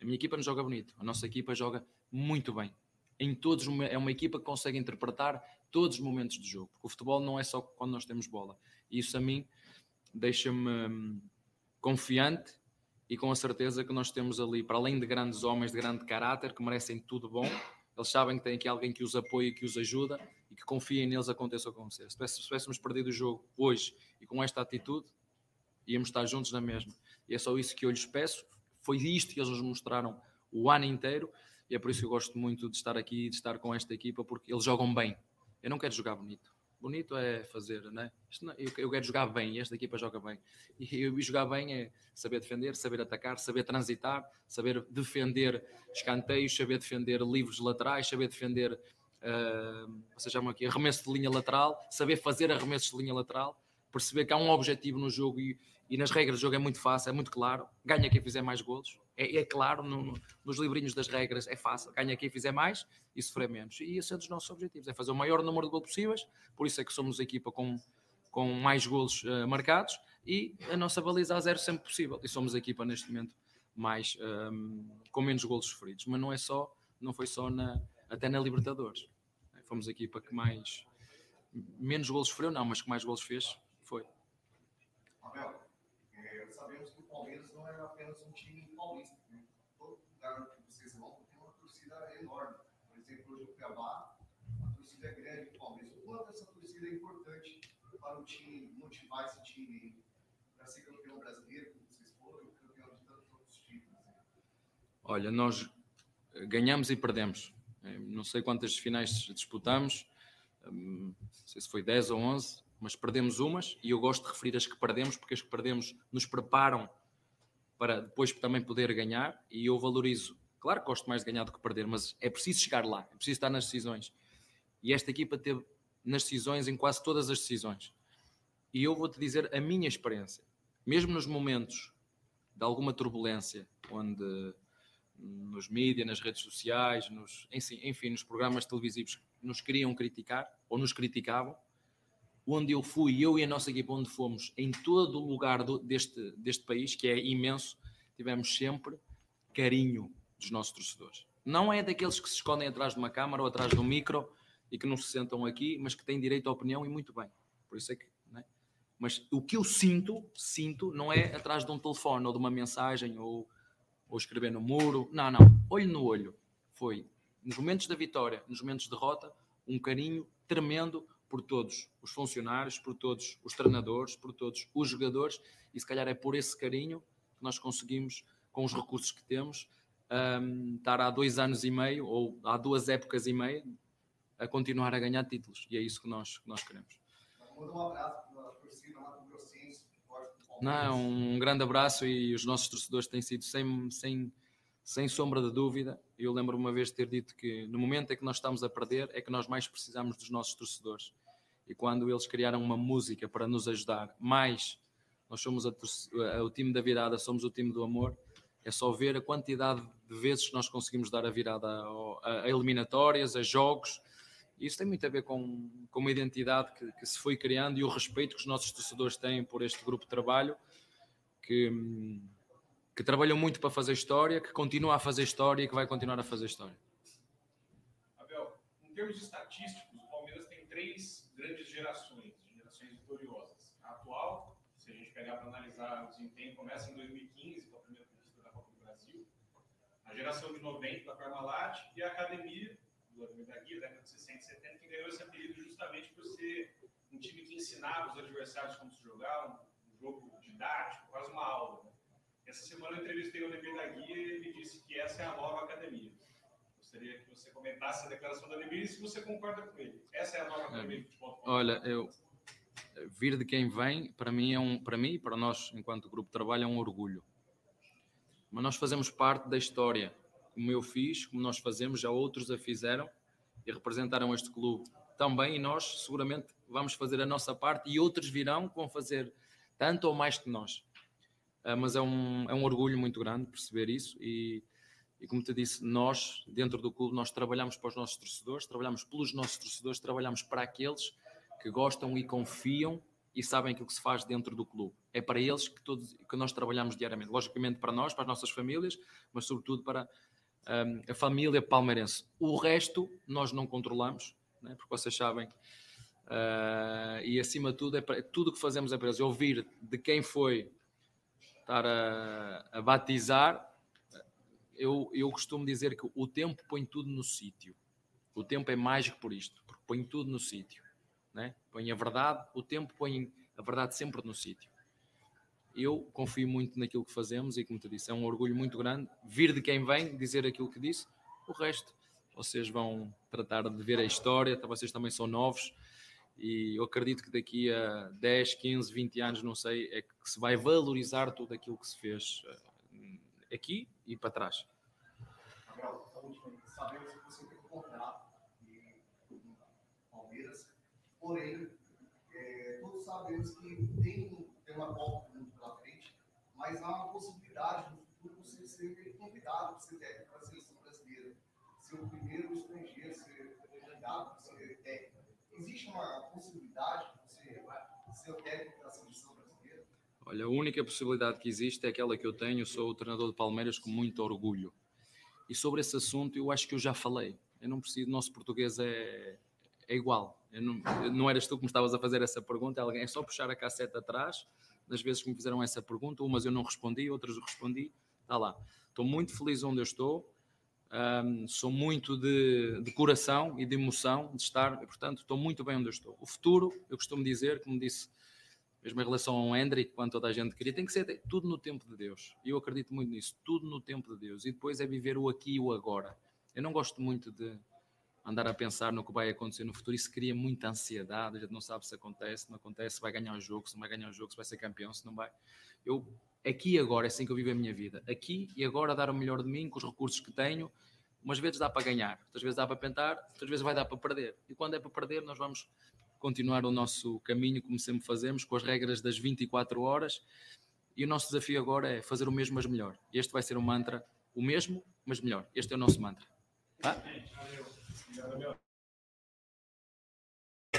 A minha equipa não joga bonito, a nossa equipa joga muito bem. Em todos, é uma equipa que consegue interpretar todos os momentos do jogo. Porque o futebol não é só quando nós temos bola. E isso a mim deixa-me hum, confiante e com a certeza que nós temos ali, para além de grandes homens de grande caráter que merecem tudo bom, eles sabem que tem aqui alguém que os apoia, que os ajuda e que confiem neles aconteça o que acontecer. Se tivéssemos perdido o jogo hoje e com esta atitude, íamos estar juntos na mesma. E é só isso que eu lhes peço. Foi isto que eles nos mostraram o ano inteiro e é por isso que eu gosto muito de estar aqui, de estar com esta equipa, porque eles jogam bem. Eu não quero jogar bonito. Bonito é fazer, né? Não, eu, quero jogar bem esta equipa joga bem. E, jogar bem é saber defender, saber atacar, saber transitar, saber defender escanteios, saber defender livros laterais, saber defender, uh, vocês aqui, arremesso de linha lateral, saber fazer arremessos de linha lateral perceber que há um objetivo no jogo e, e, nas regras do jogo é muito fácil, é muito claro. Ganha quem fizer mais golos. É, é claro, no, no, nos livrinhos das regras é fácil. Ganha quem fizer mais e sofrer menos. E esse é um dos nossos objetivos, é fazer o maior número de gols possíveis. Por isso é que somos a equipa com, com mais golos uh, marcados e a nossa baliza a zero sempre possível. E somos a equipa neste momento mais um, ehm, com menos golos sofridos. Mas não é só, não foi só na, até na Libertadores. Fomos a equipa que mais menos golos sofreu, não, mas que mais golos fez foi. Abel, é, sabemos que o Palmeiras é apenas um time paulista. Né? Todo lugar que vocês vão tem uma torcida enorme. Por exemplo, hoje o Cuiabá, a torcida é grande do Palmeiras. O quanto essa torcida é importante para o time, motivar esse time para ser campeão brasileiro, como vocês foram, campeão de tantos outros títulos? Olha, nós ganhamos e perdemos. Eh, Não sei quantas finais disputamos, hum, não sei se foi 10 ou 11, mas perdemos umas e eu gosto de referir as que perdemos, porque as que perdemos nos preparam para depois também poder ganhar e eu valorizo. Claro que gosto mais de ganhar do que perder, mas é preciso chegar lá, é preciso estar nas decisões. E esta equipa teve nas decisões, em quase todas as decisões. E eu vou-te dizer a minha experiência. Mesmo nos momentos de alguma turbulência, onde nos mídias, nas redes sociais, nos, enfim, nos programas televisivos nos queriam criticar ou nos criticavam, onde eu fui, eu e a nossa equipa, onde fomos, em todo o lugar do- deste, deste país, que é imenso, tivemos sempre carinho dos nossos torcedores. Não é daqueles que se escondem atrás de uma câmara ou atrás de um micro e que não se sentam aqui, mas que têm direito à opinião e muito bem. Por isso é que. não é? Mas o que eu sinto, sinto, não é atrás de um telefone ou de uma mensagem ou, ou escrever no muro. Não, não. Olho no olho. Foi nos momentos da vitória, nos momentos de derrota, um carinho tremendo por todos os funcionários, por todos os treinadores, por todos os jogadores, e se calhar é por esse carinho que nós conseguimos, com os recursos que temos, hum, estar há dois anos e meio, ou há duas épocas e meia, a continuar a ganhar títulos. E é isso que nós, que nós queremos. Manda um abraço para a torcida do. Não, um grande abraço e os nossos torcedores têm sido sem, sem, sem sombra de dúvida. Eu lembro uma vez de ter dito que no momento em que nós estamos a perder é que nós mais precisamos dos nossos torcedores. E quando eles criaram uma música para nos ajudar, mais nós somos a a- o time da virada, somos o time do amor, é só ver a quantidade de vezes que nós conseguimos dar a virada a, a eliminatórias, a jogos. Isso tem muito a ver com, com uma identidade que, que se foi criando e o respeito que os nossos torcedores têm por este grupo de trabalho, que, que trabalham muito para fazer história, que continua a fazer história e que vai continuar a fazer história. Abel, em termos tem três grandes gerações, gerações vitoriosas. A atual, se a gente pegar para analisar o desempenho, começa em 2015, com a primeira conquista da Copa do Brasil. A geração de 90 da Parmalat e a academia do Ademir da Guia, década de 60 e 70, que ganhou esse apelido justamente por ser um time que ensinava os adversários como se jogar, um jogo didático, quase uma aula. né? Essa semana eu entrevistei o Ademir da Guia e ele disse que essa é a nova academia. Gostaria que você comentasse a declaração do Ademir e se você concorda com ele. Essa é a nova academia de. Olha, eu vir de quem vem, para mim é um, para mim para nós enquanto grupo de trabalho é um orgulho. Mas nós fazemos parte da história, como eu fiz, como nós fazemos, já outros a fizeram e representaram este clube também e nós seguramente vamos fazer a nossa parte e outros virão que vão fazer tanto ou mais que nós. Ah, mas é um, é um orgulho muito grande perceber isso e, e como te disse, nós dentro do clube nós trabalhamos para os nossos torcedores, trabalhamos pelos nossos torcedores, trabalhamos para aqueles que gostam e confiam e sabem aquilo que se faz dentro do clube. É para eles que, todos, que nós trabalhamos diariamente. Logicamente para nós, para as nossas famílias, mas sobretudo para hum, a família palmeirense. O resto nós não controlamos, né? porque vocês sabem, ah, e acima de tudo, é para, tudo o que fazemos é para eles. Ouvir de quem foi estar a, a batizar, eu, eu costumo dizer que o tempo põe tudo no sítio. O tempo é mágico por isto, porque põe tudo no sítio. Né? Põe a verdade, o tempo põe a verdade sempre no sítio. Eu confio muito naquilo que fazemos e, como te disse, é um orgulho muito grande vir de quem vem dizer aquilo que disse. O resto, vocês vão tratar de ver a história, tá, vocês também são novos e eu acredito que daqui a 10, 15, 20 anos, não sei, é que se vai valorizar tudo aquilo que se fez eh, aqui e para trás. Sabemos que você tem um contrato e- o Palmeiras, porém, é, todos sabemos que tem, tem uma Copa do pela frente, mas há uma possibilidade no futuro você ser convidado para ser técnico para a seleção brasileira, ser o primeiro estrangeiro, ser convidado para ser técnico. Existe uma possibilidade de você ser o técnico da seleção? Olha, a única possibilidade que existe é aquela que eu tenho. Sou o treinador de Palmeiras com muito orgulho. E sobre esse assunto, eu acho que eu já falei. Eu não preciso, nosso português é, é igual. Não, não eras tu que me estavas a fazer essa pergunta, alguém é só puxar a cassete atrás. Das vezes que me fizeram essa pergunta, umas eu não respondi, outras eu respondi. Está lá. Estou muito feliz onde eu estou. Um, sou muito de, de, coração e de emoção de estar, portanto, estou muito bem onde eu estou. O futuro, eu costumo dizer, como disse, mesmo em relação ao Hendrick, quando toda a gente queria, tem que ser tudo no tempo de Deus. E eu acredito muito nisso, tudo no tempo de Deus. E depois é viver o aqui e o agora. Eu não gosto muito de andar a pensar no que vai acontecer no futuro. Isso cria muita ansiedade. A gente não sabe se acontece, não acontece, se vai ganhar o jogo, se não vai ganhar o jogo, se vai ser campeão, se não vai. Eu aqui e agora é assim que eu vivo a minha vida. Aqui e agora dar o melhor de mim com os recursos que tenho. Umas vezes dá para ganhar, outras vezes dá para tentar, outras vezes vai dar para perder. E quando é para perder, nós vamos continuar o nosso caminho como sempre fazemos, com as regras das 24 horas. E o nosso desafio agora é fazer o mesmo, mas melhor. Este vai ser o mantra, o mesmo, mas melhor. Este é o nosso mantra. Tá?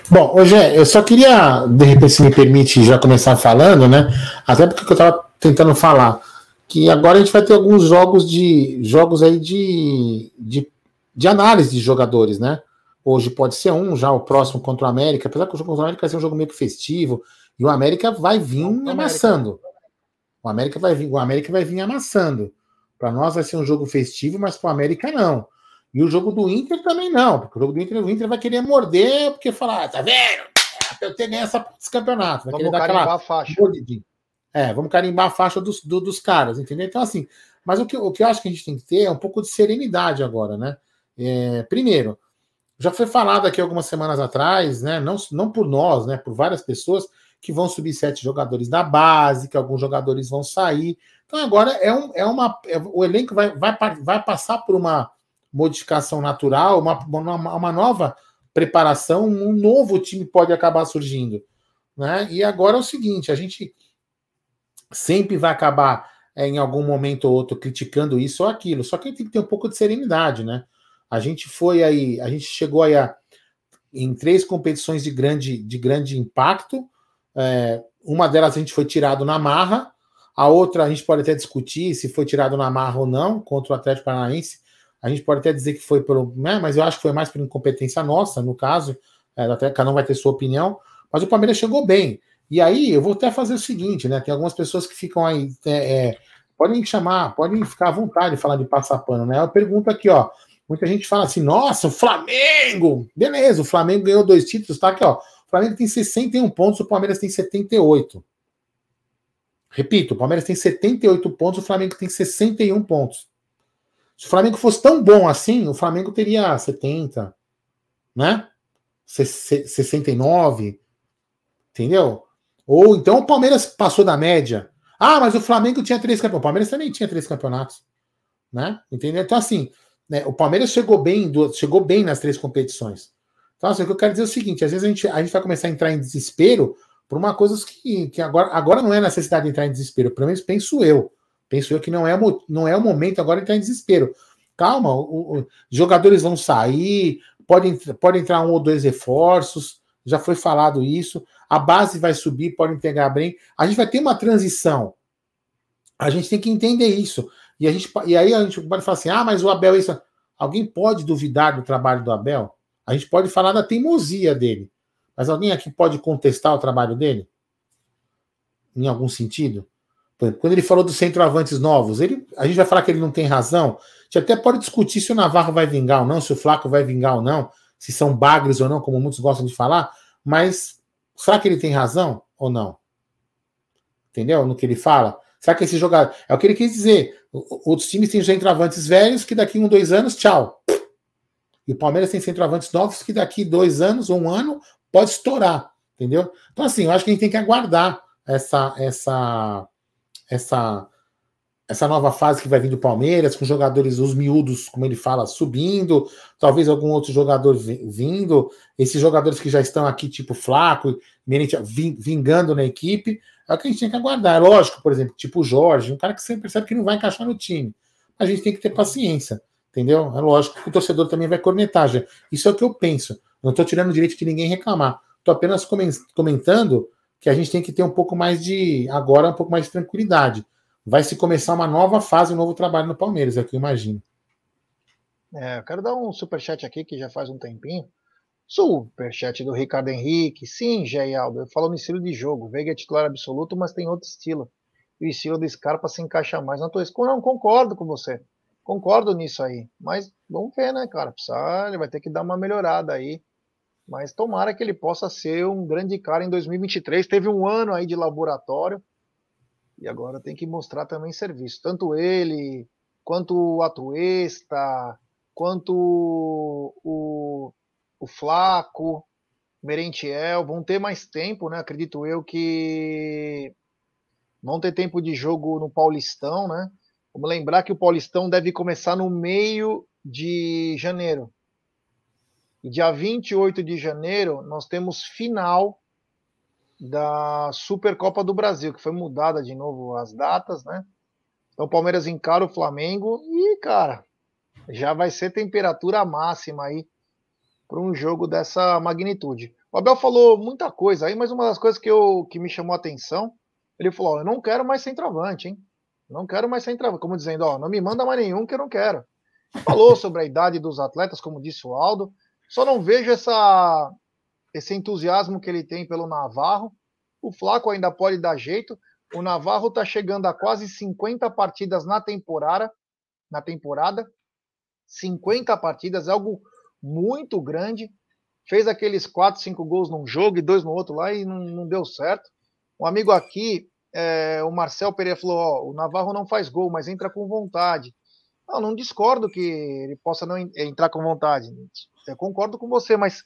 Bom, hoje eu só queria, de repente, se me permite já começar falando, né? Até porque eu estava tentando falar que agora a gente vai ter alguns jogos de jogos aí de, de, de, análise de jogadores, né? Hoje pode ser um, já o próximo contra o América, apesar que o jogo contra o América vai ser um jogo meio que festivo, e o América vai vir amassando. O América vai vir, o América vai vir amassando. Para nós vai ser um jogo festivo, mas para o América não. E o jogo do Inter também não, porque o jogo do Inter, o Inter vai querer morder, porque falar, ah, tá vendo? Eu tenho essa, esse campeonato. Vai vamos querer dar aquela. A faixa. É, vamos carimbar a faixa dos, do, dos caras, entendeu? Então, assim, mas o que, o que eu acho que a gente tem que ter é um pouco de serenidade agora, né? É, primeiro, já foi falado aqui algumas semanas atrás, né? Não, não por nós, né? Por várias pessoas que vão subir sete jogadores da base, que alguns jogadores vão sair. Então agora é, um, é uma. É, o elenco vai, vai, vai passar por uma modificação natural, uma, uma, uma nova preparação, um novo time pode acabar surgindo. Né? E agora é o seguinte: a gente sempre vai acabar é, em algum momento ou outro criticando isso ou aquilo. Só que tem que ter um pouco de serenidade, né? A gente foi aí, a gente chegou aí a, em três competições de grande, de grande impacto. É, uma delas a gente foi tirado na marra, a outra a gente pode até discutir se foi tirado na marra ou não contra o Atlético Paranaense. A gente pode até dizer que foi por, né, mas eu acho que foi mais por incompetência nossa, no caso. É, até cada um vai ter sua opinião. Mas o Palmeiras chegou bem. E aí eu vou até fazer o seguinte, né? Tem algumas pessoas que ficam aí. É, é, podem chamar, podem ficar à vontade de falar de passar pano, né? Eu pergunto aqui, ó. Muita gente fala assim, nossa, o Flamengo! Beleza, o Flamengo ganhou dois títulos, tá aqui, ó. O Flamengo tem 61 pontos, o Palmeiras tem 78. Repito, o Palmeiras tem 78 pontos, o Flamengo tem 61 pontos. Se o Flamengo fosse tão bom assim, o Flamengo teria 70, né? 69, entendeu? Ou então o Palmeiras passou da média. Ah, mas o Flamengo tinha três campeonatos. O Palmeiras também tinha três campeonatos. Né? Entendeu? Então, assim, né, o Palmeiras chegou bem, chegou bem nas três competições. Então, assim, o que eu quero dizer é o seguinte: às vezes a gente, a gente vai começar a entrar em desespero por uma coisa que, que agora, agora não é necessidade de entrar em desespero, pelo menos penso eu. Penso eu que não é, não é o momento agora de entrar em desespero. Calma, o, o, jogadores vão sair, pode, pode entrar um ou dois reforços, já foi falado isso a base vai subir, pode integrar bem. A gente vai ter uma transição. A gente tem que entender isso. E, a gente, e aí a gente pode falar assim: ah, mas o Abel é isso. Alguém pode duvidar do trabalho do Abel? A gente pode falar da teimosia dele. Mas alguém aqui pode contestar o trabalho dele? Em algum sentido? Quando ele falou dos centroavantes novos, ele, a gente vai falar que ele não tem razão. A gente até pode discutir se o Navarro vai vingar ou não, se o Flaco vai vingar ou não, se são bagres ou não, como muitos gostam de falar, mas Será que ele tem razão ou não? Entendeu? No que ele fala? Será que esse jogador. É o que ele quis dizer. Outros times têm centroavantes velhos que daqui um, dois anos, tchau. E o Palmeiras tem centroavantes novos que daqui dois anos um ano pode estourar. Entendeu? Então, assim, eu acho que a gente tem que aguardar essa, essa, essa essa nova fase que vai vir do Palmeiras, com jogadores, os miúdos, como ele fala, subindo, talvez algum outro jogador vindo, esses jogadores que já estão aqui, tipo Flaco, vingando na equipe, é o que a gente tem que aguardar. Lógico, por exemplo, tipo o Jorge, um cara que sempre percebe que não vai encaixar no time. A gente tem que ter paciência, entendeu? É lógico que o torcedor também vai cornetar. Já. Isso é o que eu penso. Não estou tirando o direito de ninguém reclamar. Estou apenas comentando que a gente tem que ter um pouco mais de, agora, um pouco mais de tranquilidade vai se começar uma nova fase, um novo trabalho no Palmeiras, é o que eu imagino. É, eu quero dar um superchat aqui que já faz um tempinho. Superchat do Ricardo Henrique. Sim, Jé Aldo, eu falo no estilo de jogo. Veiga é titular absoluto, mas tem outro estilo. E o estilo do Scarpa se encaixa mais na tua escolha. Não concordo com você. Concordo nisso aí. Mas vamos ver, né, cara? Precisa, ele vai ter que dar uma melhorada aí. Mas tomara que ele possa ser um grande cara em 2023. Teve um ano aí de laboratório e agora tem que mostrar também serviço. Tanto ele, quanto o Atuesta, quanto o, o Flaco, Merentiel, vão ter mais tempo, né? Acredito eu que vão ter tempo de jogo no Paulistão, né? Vamos lembrar que o Paulistão deve começar no meio de janeiro. E dia 28 de janeiro nós temos final da Supercopa do Brasil, que foi mudada de novo as datas, né? Então o Palmeiras encara o Flamengo e, cara, já vai ser temperatura máxima aí para um jogo dessa magnitude. O Abel falou muita coisa aí, mas uma das coisas que, eu, que me chamou a atenção, ele falou: eu não quero mais centroavante, hein? Não quero mais centroavante. Como dizendo, ó, não me manda mais nenhum que eu não quero. Falou sobre a idade dos atletas, como disse o Aldo. Só não vejo essa, esse entusiasmo que ele tem pelo Navarro. O Flaco ainda pode dar jeito. O Navarro está chegando a quase 50 partidas na temporada. Na temporada. 50 partidas, é algo muito grande. Fez aqueles 4, 5 gols num jogo e dois no outro lá e não, não deu certo. Um amigo aqui, é, o Marcel Pereira, falou: ó, o Navarro não faz gol, mas entra com vontade. Não, não discordo que ele possa não entrar com vontade. Eu concordo com você, mas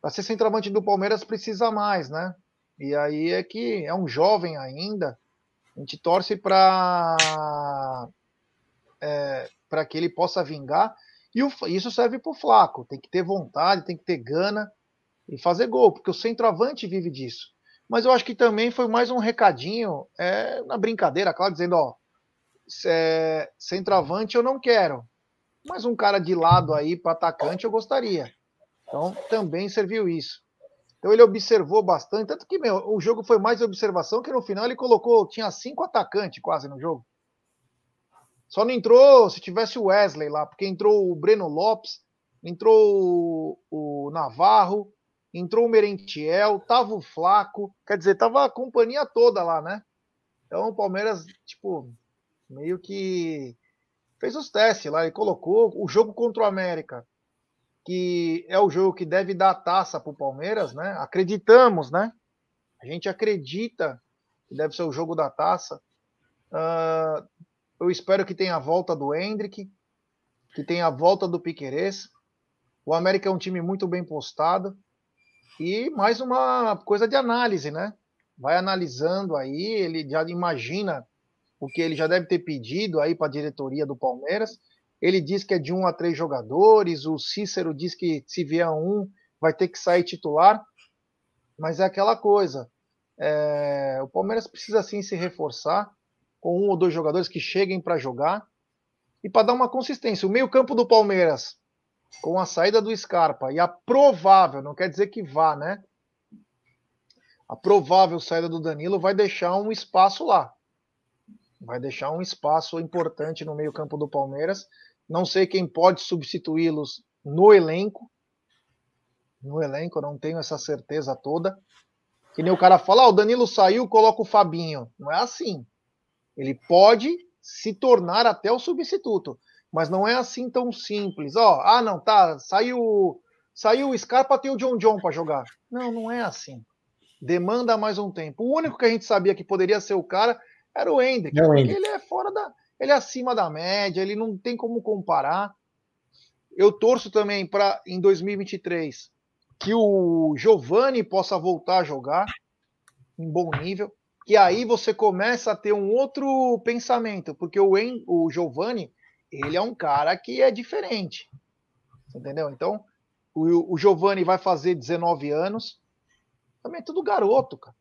para ser centroavante do Palmeiras precisa mais, né? E aí é que é um jovem ainda. A gente torce para é, para que ele possa vingar. E o, isso serve para o Flaco. Tem que ter vontade, tem que ter gana e fazer gol, porque o centroavante vive disso. Mas eu acho que também foi mais um recadinho é, na brincadeira, claro, dizendo: ó, é, centroavante eu não quero, mas um cara de lado aí para atacante eu gostaria. Então também serviu isso. Então ele observou bastante, tanto que meu, o jogo foi mais observação que no final ele colocou, tinha cinco atacantes quase no jogo. Só não entrou se tivesse o Wesley lá, porque entrou o Breno Lopes, entrou o, Navarro, entrou o Merentiel, tava o Flaco, quer dizer, tava a companhia toda lá, né? Então o Palmeiras, tipo, meio que fez os testes lá e colocou o jogo contra o América, que é o jogo que deve dar a taça para o Palmeiras, né? Acreditamos, né? A gente acredita que deve ser o jogo da taça. Uh, eu espero que tenha a volta do Hendrick, que tenha a volta do Piquerez. O América é um time muito bem postado. E mais uma coisa de análise, né? Vai analisando aí, ele já imagina o que ele já deve ter pedido aí para a diretoria do Palmeiras. Ele diz que é de um a três jogadores, o Cícero diz que se vier um, vai ter que sair titular. Mas é aquela coisa. É, o Palmeiras precisa sim se reforçar com um ou dois jogadores que cheguem para jogar e para dar uma consistência. O meio-campo do Palmeiras, com a saída do Scarpa e a provável, não quer dizer que vá, né? A provável saída do Danilo vai deixar um espaço lá vai deixar um espaço importante no meio-campo do Palmeiras. Não sei quem pode substituí-los no elenco. No elenco, não tenho essa certeza toda. Que nem o cara fala, ah, o Danilo saiu, coloca o Fabinho. Não é assim. Ele pode se tornar até o substituto, mas não é assim tão simples. Ó, ah, não, tá, saiu, saiu o Scarpa, tem o John John para jogar. Não, não é assim. Demanda mais um tempo. O único que a gente sabia que poderia ser o cara era o Hendrick. É o Hendrick. Ele é fora da. Ele é acima da média, ele não tem como comparar. Eu torço também para em 2023 que o Giovani possa voltar a jogar em bom nível, que aí você começa a ter um outro pensamento, porque o, en, o Giovani, ele é um cara que é diferente. Entendeu? Então, o, o Giovani vai fazer 19 anos. Também é tudo garoto, cara.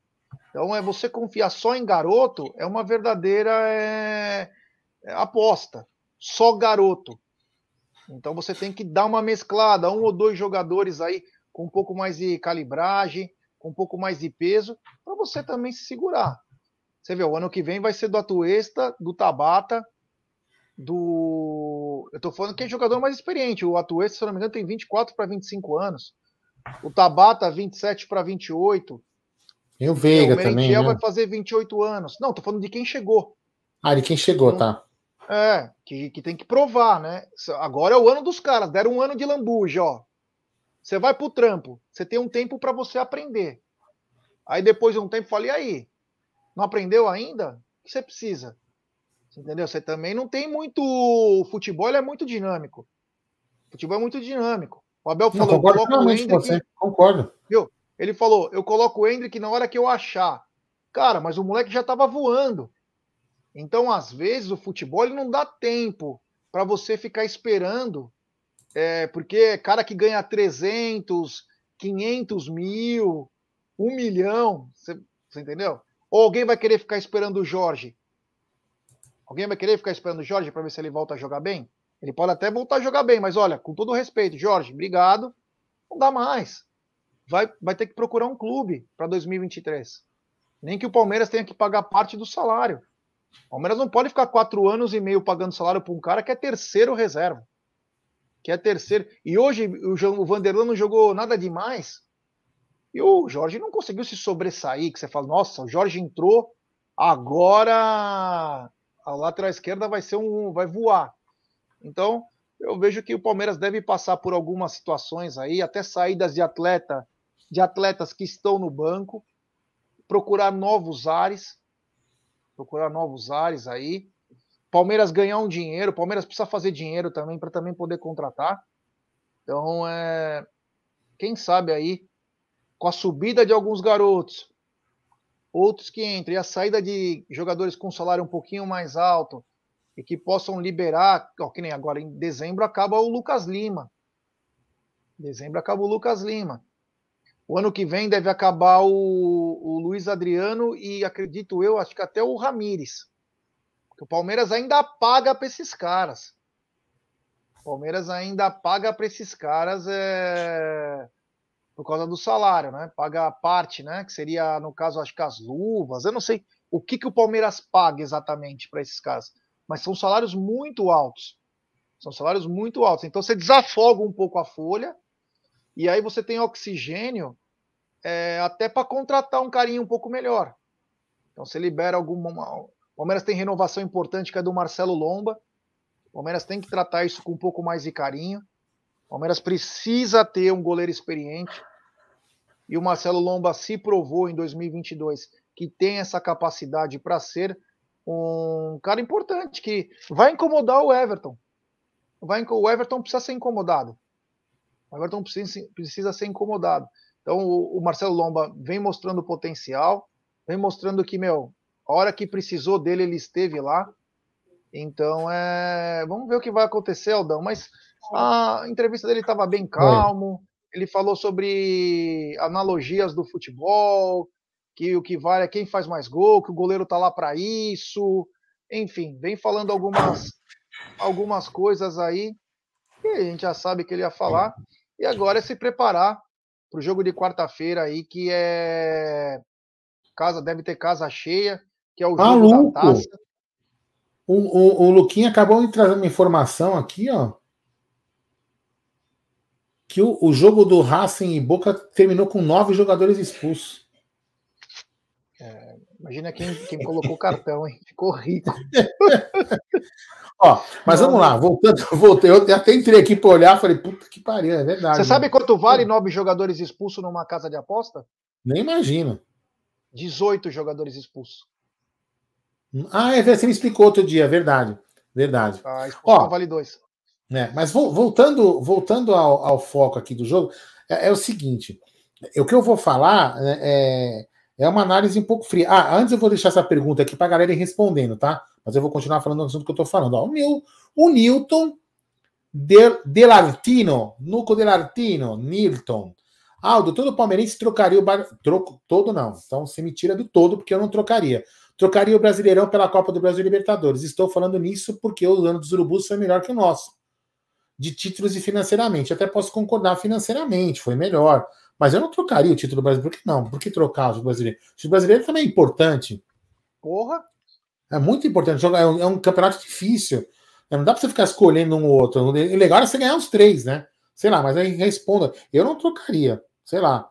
Então, é você confiar só em garoto é uma verdadeira é, é, aposta. Só garoto. Então, você tem que dar uma mesclada, um ou dois jogadores aí com um pouco mais de calibragem, com um pouco mais de peso, para você também se segurar. Você vê, o ano que vem vai ser do Atuesta, do Tabata, do. Eu estou falando que é jogador mais experiente. O Atuesta, se não me engano, tem 24 para 25 anos. O Tabata, 27 para 28. E o Veiga é, o também. O né? vai fazer 28 anos. Não, tô falando de quem chegou. Ah, de quem chegou, então, tá. É, que, que tem que provar, né? Agora é o ano dos caras, deram um ano de lambuja, ó. Você vai pro trampo, você tem um tempo para você aprender. Aí depois de um tempo, falei, aí, não aprendeu ainda? O que você precisa? Entendeu? Você também não tem muito. O futebol é muito dinâmico. O futebol é muito dinâmico. O Abel falou, não, concordo o Hendrick, você. Concordo. Viu? Ele falou, eu coloco o Hendrick na hora que eu achar. Cara, mas o moleque já estava voando. Então, às vezes, o futebol não dá tempo para você ficar esperando, é, porque cara que ganha 300, 500 mil, um milhão, você, você entendeu? Ou alguém vai querer ficar esperando o Jorge? Alguém vai querer ficar esperando o Jorge para ver se ele volta a jogar bem? Ele pode até voltar a jogar bem, mas olha, com todo respeito, Jorge, obrigado, não dá mais. Vai, vai ter que procurar um clube para 2023. Nem que o Palmeiras tenha que pagar parte do salário. O Palmeiras não pode ficar quatro anos e meio pagando salário para um cara que é terceiro reserva. Que é terceiro. E hoje o, o Vanderlan não jogou nada demais. E o Jorge não conseguiu se sobressair. Que você fala, nossa, o Jorge entrou, agora a lateral esquerda vai ser um. vai voar. Então, eu vejo que o Palmeiras deve passar por algumas situações aí, até saídas de atleta, de atletas que estão no banco, procurar novos ares procurar novos ares aí. Palmeiras ganhar um dinheiro, Palmeiras precisa fazer dinheiro também para também poder contratar. Então, é, quem sabe aí, com a subida de alguns garotos, outros que entrem, e a saída de jogadores com salário um pouquinho mais alto e que possam liberar, ó, que nem agora em dezembro acaba o Lucas Lima. Dezembro acaba o Lucas Lima. O ano que vem deve acabar o, o Luiz Adriano e acredito eu, acho que até o Ramires. O Palmeiras ainda paga para esses caras. O Palmeiras ainda paga para esses caras é, por causa do salário, né? Paga a parte, né? Que seria, no caso, acho que as luvas. Eu não sei o que, que o Palmeiras paga exatamente para esses caras, mas são salários muito altos. São salários muito altos. Então você desafoga um pouco a folha e aí você tem oxigênio é, até para contratar um carinho um pouco melhor. Então você libera alguma. Palmeiras tem renovação importante que é do Marcelo Lomba. Palmeiras tem que tratar isso com um pouco mais de carinho. Palmeiras precisa ter um goleiro experiente. E o Marcelo Lomba se provou em 2022 que tem essa capacidade para ser um cara importante que vai incomodar o Everton. Vai, o Everton precisa ser incomodado. O Everton precisa, precisa ser incomodado. Então, o, o Marcelo Lomba vem mostrando potencial, vem mostrando que, meu, a hora que precisou dele, ele esteve lá. Então, é... vamos ver o que vai acontecer, Aldão. Mas a entrevista dele estava bem calmo. Ele falou sobre analogias do futebol, que o que vale é quem faz mais gol, que o goleiro tá lá para isso. Enfim, vem falando algumas, algumas coisas aí que a gente já sabe que ele ia falar. E agora é se preparar para o jogo de quarta-feira aí, que é. Casa, deve ter casa cheia, que é o jogo Maluco. da taça. O, o, o Luquinha acabou de trazer uma informação aqui, ó. Que o, o jogo do Racing e Boca terminou com nove jogadores expulsos. É, imagina quem, quem colocou o cartão, hein? Ficou rico. Ó, mas vamos lá, voltando, voltei, eu até entrei aqui para olhar, falei, puta que pariu, é verdade. Você sabe quanto vale nove jogadores expulsos numa casa de aposta? Nem imagino. 18 jogadores expulsos. Ah, é, você me explicou outro dia, verdade. Verdade. A expulsão Ó, vale dois. Né, mas voltando, voltando ao, ao, foco aqui do jogo, é, é o seguinte: o que eu vou falar né, é, é uma análise um pouco fria. Ah, antes eu vou deixar essa pergunta aqui para a galera ir respondendo, tá? Mas eu vou continuar falando do assunto que eu estou falando. Ó, o, meu, o Newton Del, Delartino, Nuco Delartino, Newton. Aldo, todo palmeirense trocaria o bar... Troco, todo não. Então você me tira do todo, porque eu não trocaria. Trocaria o Brasileirão pela Copa do Brasil Libertadores. Estou falando nisso porque o ano dos Urubus foi melhor que o nosso. De títulos e financeiramente. Até posso concordar financeiramente, foi melhor. Mas eu não trocaria o título brasileiro. Por que não? Por que trocar o brasileiro? O título brasileiro também é importante. Porra! É muito importante. É um, é um campeonato difícil. É, não dá para você ficar escolhendo um ou outro. O legal é você ganhar os três, né? Sei lá, mas aí responda. Eu não trocaria. Sei lá.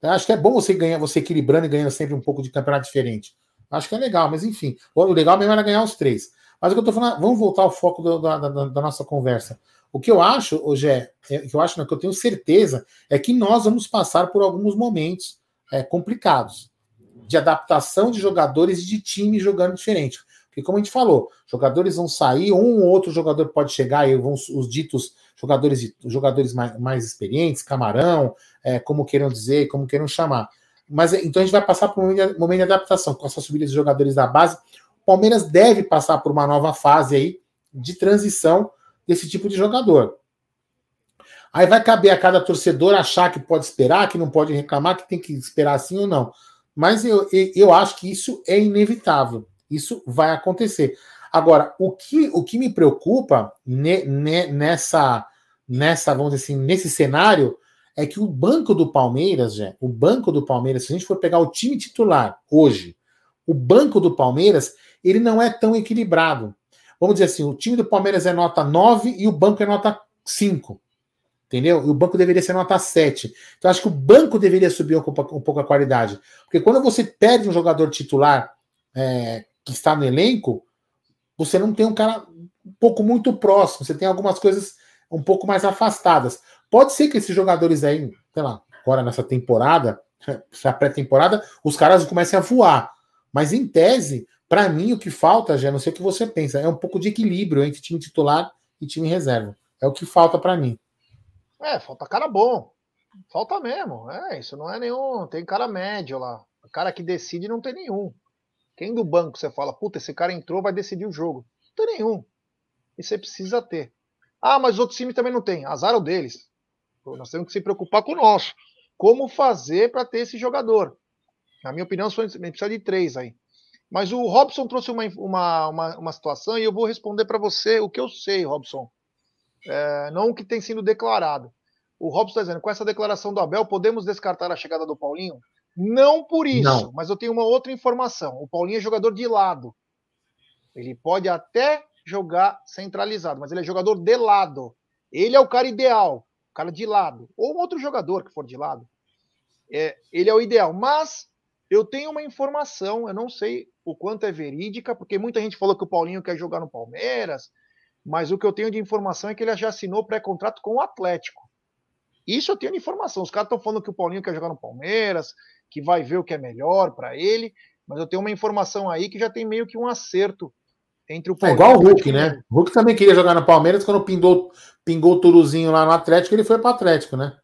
Eu acho que é bom você ganhar, você equilibrando e ganhando sempre um pouco de campeonato diferente. Acho que é legal, mas enfim. O legal mesmo era ganhar os três. Mas o que eu tô falando, vamos voltar ao foco do, da, da, da, nossa conversa. O que eu acho, hoje é, é que eu acho, não, que eu tenho certeza, é que nós vamos passar por alguns momentos é, complicados de adaptação de jogadores e de time jogando diferente. Porque, como a gente falou, jogadores vão sair, um ou outro jogador pode chegar, e vão os ditos jogadores, jogadores mais, mais experientes, camarão, é, como queiram dizer, como queiram chamar. Mas então a gente vai passar por um momento de adaptação com essa subida de jogadores da base. O Palmeiras deve passar por uma nova fase aí de transição desse tipo de jogador. Aí vai caber a cada torcedor achar que pode esperar, que não pode reclamar, que tem que esperar assim ou não. Mas eu, eu acho que isso é inevitável. Isso vai acontecer. Agora, o que, o que me preocupa ne, ne, nessa, nessa, vamos dizer assim, nesse cenário é que o banco do Palmeiras, o banco do Palmeiras, se a gente for pegar o time titular hoje, o banco do Palmeiras, ele não é tão equilibrado. Vamos dizer assim, o time do Palmeiras é nota 9 e o banco é nota 5. Entendeu? E o banco deveria ser nota 7. Então, acho que o banco deveria subir um um pouco a qualidade. Porque quando você perde um jogador titular é, que está no elenco, você não tem um cara um pouco muito próximo, você tem algumas coisas um pouco mais afastadas. Pode ser que esses jogadores aí, sei lá, agora nessa temporada, essa pré-temporada, os caras comecem a voar. Mas em tese, para mim, o que falta, já não sei o que você pensa, é um pouco de equilíbrio entre time titular e time reserva. É o que falta para mim. É, falta cara bom. Falta mesmo. É, isso não é nenhum. Tem cara médio lá. O cara que decide não tem nenhum. Quem do banco você fala, puta, esse cara entrou, vai decidir o jogo? Não tem nenhum. E você precisa ter. Ah, mas outros times também não tem. Azar é o deles. Nós temos que se preocupar com o nosso. Como fazer para ter esse jogador? Na minha opinião, a gente precisa de três aí. Mas o Robson trouxe uma, uma, uma, uma situação e eu vou responder para você o que eu sei, Robson. É, não o que tem sido declarado. O Robson está dizendo, com essa declaração do Abel, podemos descartar a chegada do Paulinho? Não por isso, não. mas eu tenho uma outra informação. O Paulinho é jogador de lado. Ele pode até jogar centralizado, mas ele é jogador de lado. Ele é o cara ideal, cara de lado. Ou um outro jogador que for de lado. É, ele é o ideal. Mas eu tenho uma informação, eu não sei o quanto é verídica, porque muita gente falou que o Paulinho quer jogar no Palmeiras, mas o que eu tenho de informação é que ele já assinou pré-contrato com o Atlético. Isso eu tenho de informação. Os caras estão falando que o Paulinho quer jogar no Palmeiras, que vai ver o que é melhor para ele, mas eu tenho uma informação aí que já tem meio que um acerto entre o Palmeiras. É igual o Hulk, né? O Hulk também queria jogar no Palmeiras, quando pingou, pingou o Turuzinho lá no Atlético, ele foi para o Atlético, né?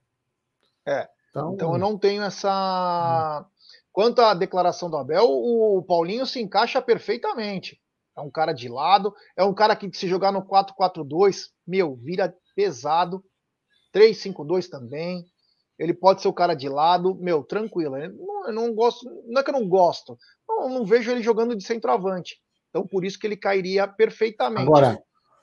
É. Então, então eu não tenho essa. Quanto à declaração do Abel, o Paulinho se encaixa perfeitamente. É um cara de lado, é um cara que se jogar no 4-4-2, meu, vira pesado. 3-5-2 também. Ele pode ser o cara de lado, meu, tranquilo. Eu não, eu não gosto, não é que eu não gosto, não, não vejo ele jogando de centroavante. Então, por isso que ele cairia perfeitamente. Agora,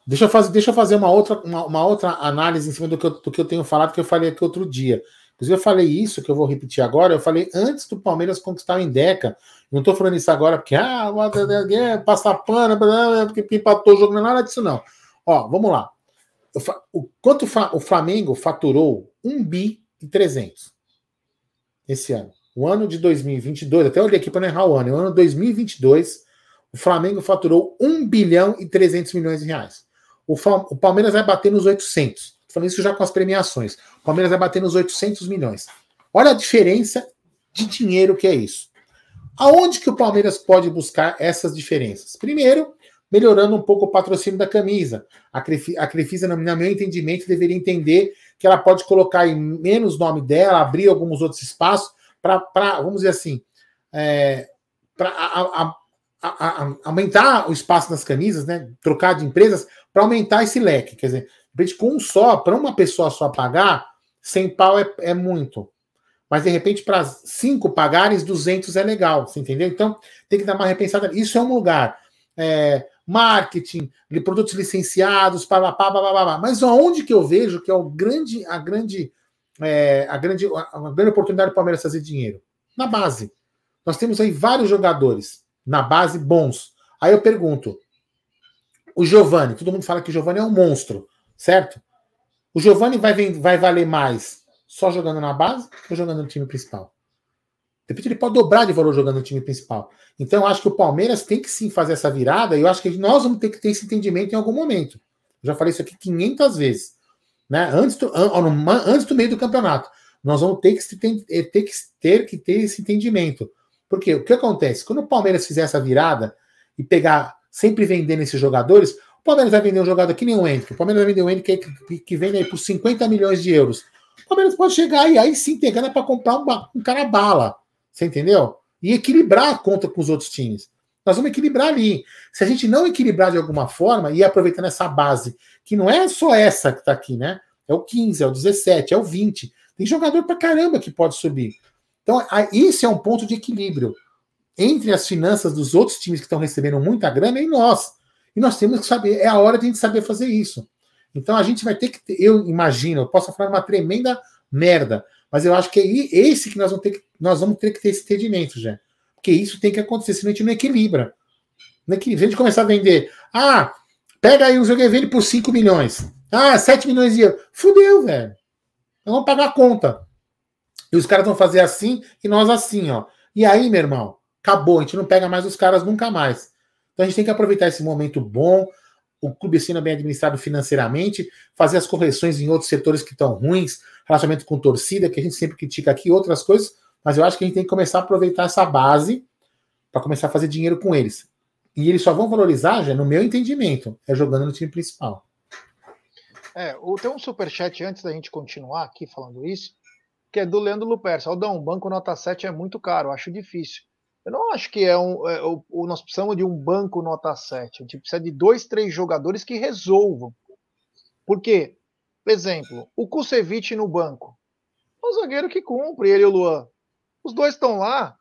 deixa eu fazer, deixa eu fazer uma, outra, uma, uma outra análise em cima do que, eu, do que eu tenho falado, que eu falei aqui outro dia. Inclusive, eu falei isso, que eu vou repetir agora, eu falei antes do Palmeiras conquistar o Endeca. Não estou falando isso agora porque, ah, passar pano, porque empatou o jogo, não é nada disso, não. Ó, vamos lá. O, quanto o Flamengo faturou 1 bi e 300 esse ano. O ano de 2022, até olhei aqui para não errar o ano, o ano 2022, o Flamengo faturou 1 bilhão e 300 milhões de reais. O, o Palmeiras vai bater nos 800. Estou falando isso já com as premiações. O Palmeiras vai bater nos 800 milhões. Olha a diferença de dinheiro que é isso. Aonde que o Palmeiras pode buscar essas diferenças? Primeiro, melhorando um pouco o patrocínio da camisa. A, Crefisa, no meu entendimento, deveria entender que ela pode colocar em menos nome dela, abrir alguns outros espaços para, vamos dizer assim, é, para aumentar o espaço nas camisas, né? Trocar de empresas para aumentar esse leque. Quer dizer, de repente, com um só, para uma pessoa só pagar, 100 pau é, é muito. Mas de repente, para cinco pagares, 200 é legal, você entendeu? Então, tem que dar uma repensada. Isso é um lugar. É, marketing, produtos licenciados, pá, pá, pá, pá, pá, mas aonde que eu vejo que é o grande, a grande, é, a grande, a grande oportunidade do Palmeiras fazer dinheiro? Na base. Nós temos aí vários jogadores na base bons. Aí eu pergunto, o Giovani, todo mundo fala que o Giovani é um monstro, certo? O Giovani vai, vai valer mais só jogando na base ou jogando no time principal? De repente ele pode dobrar de valor jogando no time principal. Então eu acho que o Palmeiras tem que sim fazer essa virada e eu acho que nós vamos ter que ter esse entendimento em algum momento. Eu já falei isso aqui 500 vezes. Né? Antes, do, antes do meio do campeonato. Nós vamos ter que, ter, ter que ter esse entendimento. Porque o que acontece? Quando o Palmeiras fizer essa virada e pegar, sempre vendendo esses jogadores, o Palmeiras vai vender um jogador que nem o Henrique. O Palmeiras vai vender um Henrique que, que vende aí por 50 milhões de euros. O Palmeiras pode chegar e aí sim ter grana para comprar um, um cara bala. Você entendeu? E equilibrar a conta com os outros times. Nós vamos equilibrar ali. Se a gente não equilibrar de alguma forma e aproveitando essa base, que não é só essa que está aqui, né? É o 15, é o 17, é o 20. Tem jogador para caramba que pode subir. Então, isso é um ponto de equilíbrio entre as finanças dos outros times que estão recebendo muita grana e nós. E nós temos que saber, é a hora de a gente saber fazer isso. Então a gente vai ter que, ter, eu imagino, eu posso falar uma tremenda merda, mas eu acho que é esse que nós vamos ter que, nós vamos ter que ter esse entendimento, já. Porque isso tem que acontecer, senão a gente não equilibra. Não equilibra. Se a gente começar a vender, ah, pega aí um jogo e vende por 5 milhões. Ah, 7 milhões de euros. Fudeu, velho. Nós vamos pagar a conta. E os caras vão fazer assim e nós assim, ó. E aí, meu irmão, acabou. A gente não pega mais os caras nunca mais. Então a gente tem que aproveitar esse momento bom, o clube sendo bem administrado financeiramente, fazer as correções em outros setores que estão ruins, relacionamento com torcida, que a gente sempre critica aqui, outras coisas, mas eu acho que a gente tem que começar a aproveitar essa base para começar a fazer dinheiro com eles. E eles só vão valorizar, já no meu entendimento, é jogando no time principal. É, tem um superchat antes da gente continuar aqui falando isso, que é do Leandro Lupercio. Aldão, banco nota 7 é muito caro, acho difícil. Eu não acho que é um. É, o, o, nós precisamos de um banco nota 7. A gente precisa de dois, três jogadores que resolvam. Por quê? Exemplo, o Kusevich no banco. É o zagueiro que cumpre, ele e o Luan. Os dois estão lá.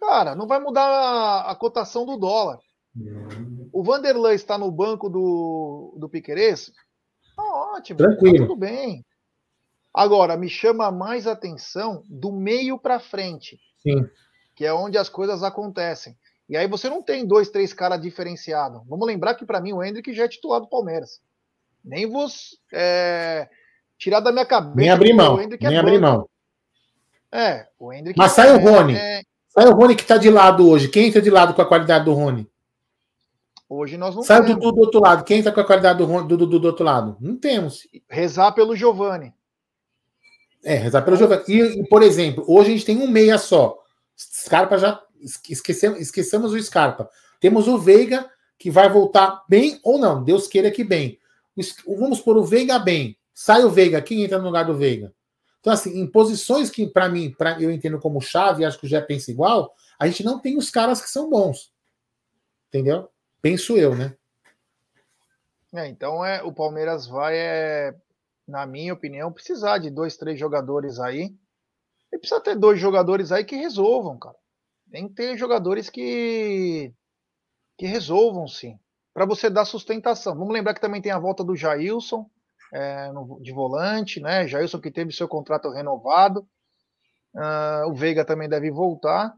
Cara, não vai mudar a, a cotação do dólar. O Vanderlei está no banco do, do Piqueires. Tá ótimo. Tranquilo. Tá tudo bem. Agora, me chama mais atenção do meio para frente. Sim que é onde as coisas acontecem. E aí você não tem dois, três caras diferenciados. Vamos lembrar que para mim o Hendrick já é titular do Palmeiras. Nem vou é, tirar da minha cabeça. Nem abrir mão. É nem é abrir mão. É, o Hendrick. Mas sai o Rony. É... Sai o Rony que está de lado hoje. Quem entra de lado com a qualidade do Rony? Hoje nós não Sai o Dudu do outro lado. Quem está com a qualidade do Dudu do outro lado? Não temos. Rezar pelo Giovani. É, rezar pelo Giovani. E, por exemplo, hoje a gente tem um meia só. Scarpa já esquecemos, esquecemos o Scarpa. Temos o Veiga que vai voltar bem ou não. Deus queira que bem. Vamos pôr o Veiga bem. Sai o Veiga, quem entra no lugar do Veiga? Então, assim, em posições que, para mim, pra, eu entendo como chave, acho que o Jé pensa igual, a gente não tem os caras que são bons. Entendeu? Penso eu, né? É, então é, o Palmeiras vai, é, na minha opinião, precisar de dois, três jogadores aí e precisa ter dois jogadores aí que resolvam, cara. Tem que ter jogadores que, que resolvam, sim. Para você dar sustentação. Vamos lembrar que também tem a volta do Jailson é, no, de volante, né? Jailson que teve seu contrato renovado. Uh, o Veiga também deve voltar,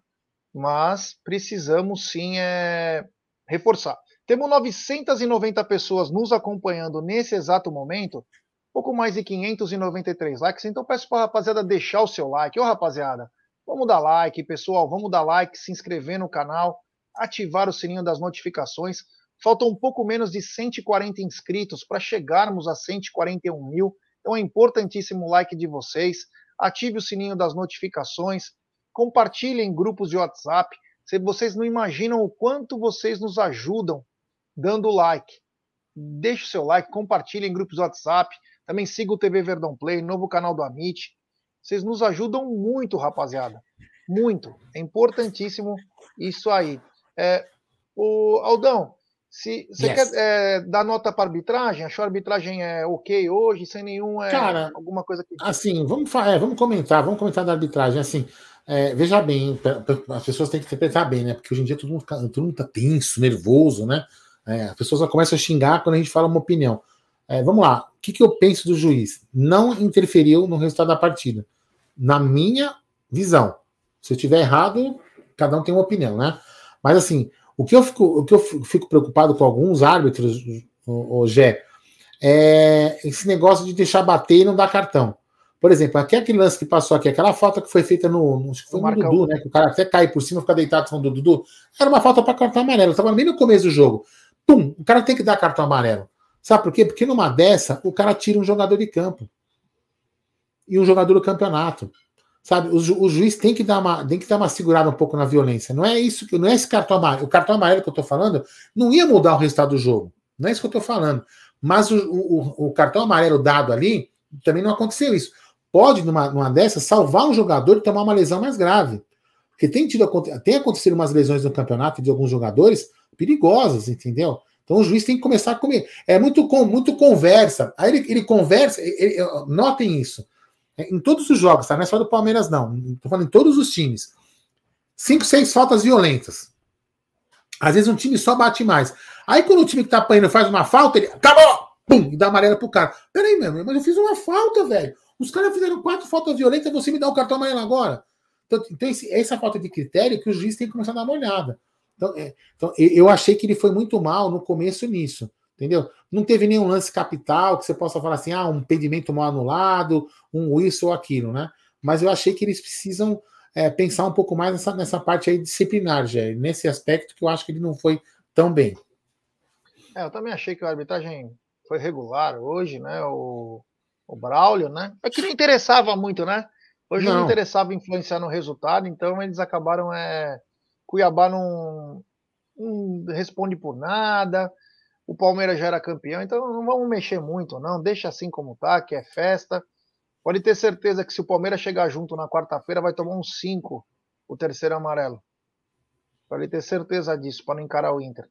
mas precisamos sim é, reforçar. Temos 990 pessoas nos acompanhando nesse exato momento pouco mais de 593 likes. Então peço para a rapaziada deixar o seu like. Ô rapaziada, vamos dar like, pessoal, vamos dar like, se inscrever no canal, ativar o sininho das notificações. Faltam um pouco menos de 140 inscritos para chegarmos a 141 mil. Então é importantíssimo o like de vocês. Ative o sininho das notificações. Compartilhem em grupos de WhatsApp. Vocês não imaginam o quanto vocês nos ajudam dando like. Deixe o seu like, compartilhe em grupos de WhatsApp. Também siga o TV Verdão Play, novo canal do Amit. Vocês nos ajudam muito, rapaziada. Muito. É importantíssimo isso aí. É, o Aldão, se você yes. quer é, dar nota para arbitragem, achou a arbitragem é ok hoje, sem nenhum é, Cara, alguma coisa que. Assim, vamos, é, vamos comentar, vamos comentar da arbitragem. Assim, é, veja bem, as pessoas têm que interpretar bem, né? Porque hoje em dia todo mundo, todo mundo tá tenso, nervoso, né? É, as pessoas começam a xingar quando a gente fala uma opinião. É, vamos lá, o que, que eu penso do juiz? Não interferiu no resultado da partida. Na minha visão. Se eu estiver errado, cada um tem uma opinião, né? Mas assim, o que eu fico, o que eu fico preocupado com alguns árbitros, o, o Gé, é esse negócio de deixar bater e não dar cartão. Por exemplo, aqui aquele lance que passou aqui, aquela falta que foi feita no. Acho que foi no. Dudu, né? Que o cara até cai por cima, fica deitado falando do Dudu. Era uma falta para cartão amarelo. Estava bem no começo do jogo. Pum! O cara tem que dar cartão amarelo. Sabe por quê? Porque numa dessa, o cara tira um jogador de campo. E um jogador do campeonato. Sabe? O, ju- o juiz tem que, dar uma, tem que dar uma segurada um pouco na violência. Não é isso que não é esse cartão amarelo. O cartão amarelo que eu tô falando não ia mudar o resultado do jogo. Não é isso que eu tô falando. Mas o, o- o cartão amarelo dado ali também não aconteceu isso. Pode, numa, numa dessas, salvar um jogador de tomar uma lesão mais grave. Porque tem, tido, tem acontecido umas lesões no campeonato de alguns jogadores perigosas, entendeu? Então o juiz tem que começar a comer. É muito, muito conversa. Aí ele, ele conversa, ele- notem isso. É, Em todos os jogos, tá? Não é só do Palmeiras, não. Estou falando em todos os times. Cinco, seis faltas violentas. Às vezes um time só bate mais. Aí quando o time que tá apanhando faz uma falta, ele acabou! Pum! E dá amarela pro cara. Peraí, meu, mas eu fiz uma falta, velho. Os caras fizeram quatro faltas violentas, você me dá o cartão amarelo agora. Então, então esse- essa falta de critério que o juiz tem que começar a dar uma olhada. Então, é, então, eu achei que ele foi muito mal no começo nisso. Entendeu? Não teve nenhum lance capital que você possa falar assim, ah, um impedimento mal anulado, um isso ou aquilo, né? Mas eu achei que eles precisam é, pensar um pouco mais nessa, nessa parte aí disciplinar, já, nesse aspecto que eu acho que ele não foi tão bem. É, eu também achei que a arbitragem foi regular hoje, né? O, o Braulio, né? É que não interessava muito, né? Hoje não, Não. interessava influenciar no resultado, então eles acabaram. É... Cuiabá não, não responde por nada. O Palmeiras já era campeão, então não vamos mexer muito, não. Deixa assim como tá, que é festa. Pode ter certeza que se o Palmeiras chegar junto na quarta-feira, vai tomar uns 5 o terceiro amarelo. Pode ter certeza disso, para não encarar o Inter.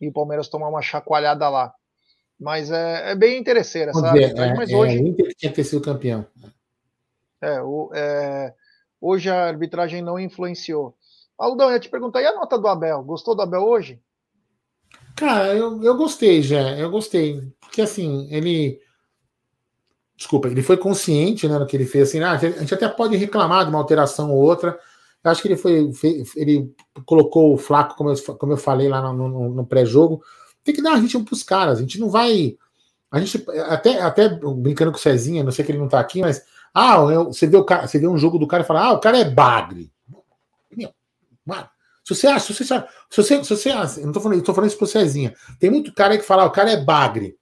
E o Palmeiras tomar uma chacoalhada lá. Mas é, é bem interesseira essa Vamos ver, é, mas é, hoje, o Inter tinha que ter sido campeão. é, o- é, hoje a arbitragem não influenciou. Aldão, eu ia te perguntar, e a nota do Abel? Gostou do Abel hoje? Cara, eu, eu gostei, já, eu gostei. Porque assim, ele. Desculpa, ele foi consciente né, no que ele fez. Assim, ah, a gente até pode reclamar de uma alteração ou outra. Eu acho que ele foi. Ele colocou o Flaco, como eu, como eu falei lá no, no- no pré-jogo. Tem que dar ritmo pros caras. A gente não vai. A gente até, até brincando com o Cezinha, não sei que ele não tá aqui, mas. Ah, eu- você vê, o cara, você vê um jogo do cara e fala, ah, o cara é bagre. Mano, se você acha, se você, acha- se você, se você acha, eu não tô falando, eu tô falando isso pro Cezinha. Tem muito cara que fala, ah, o cara é bagre.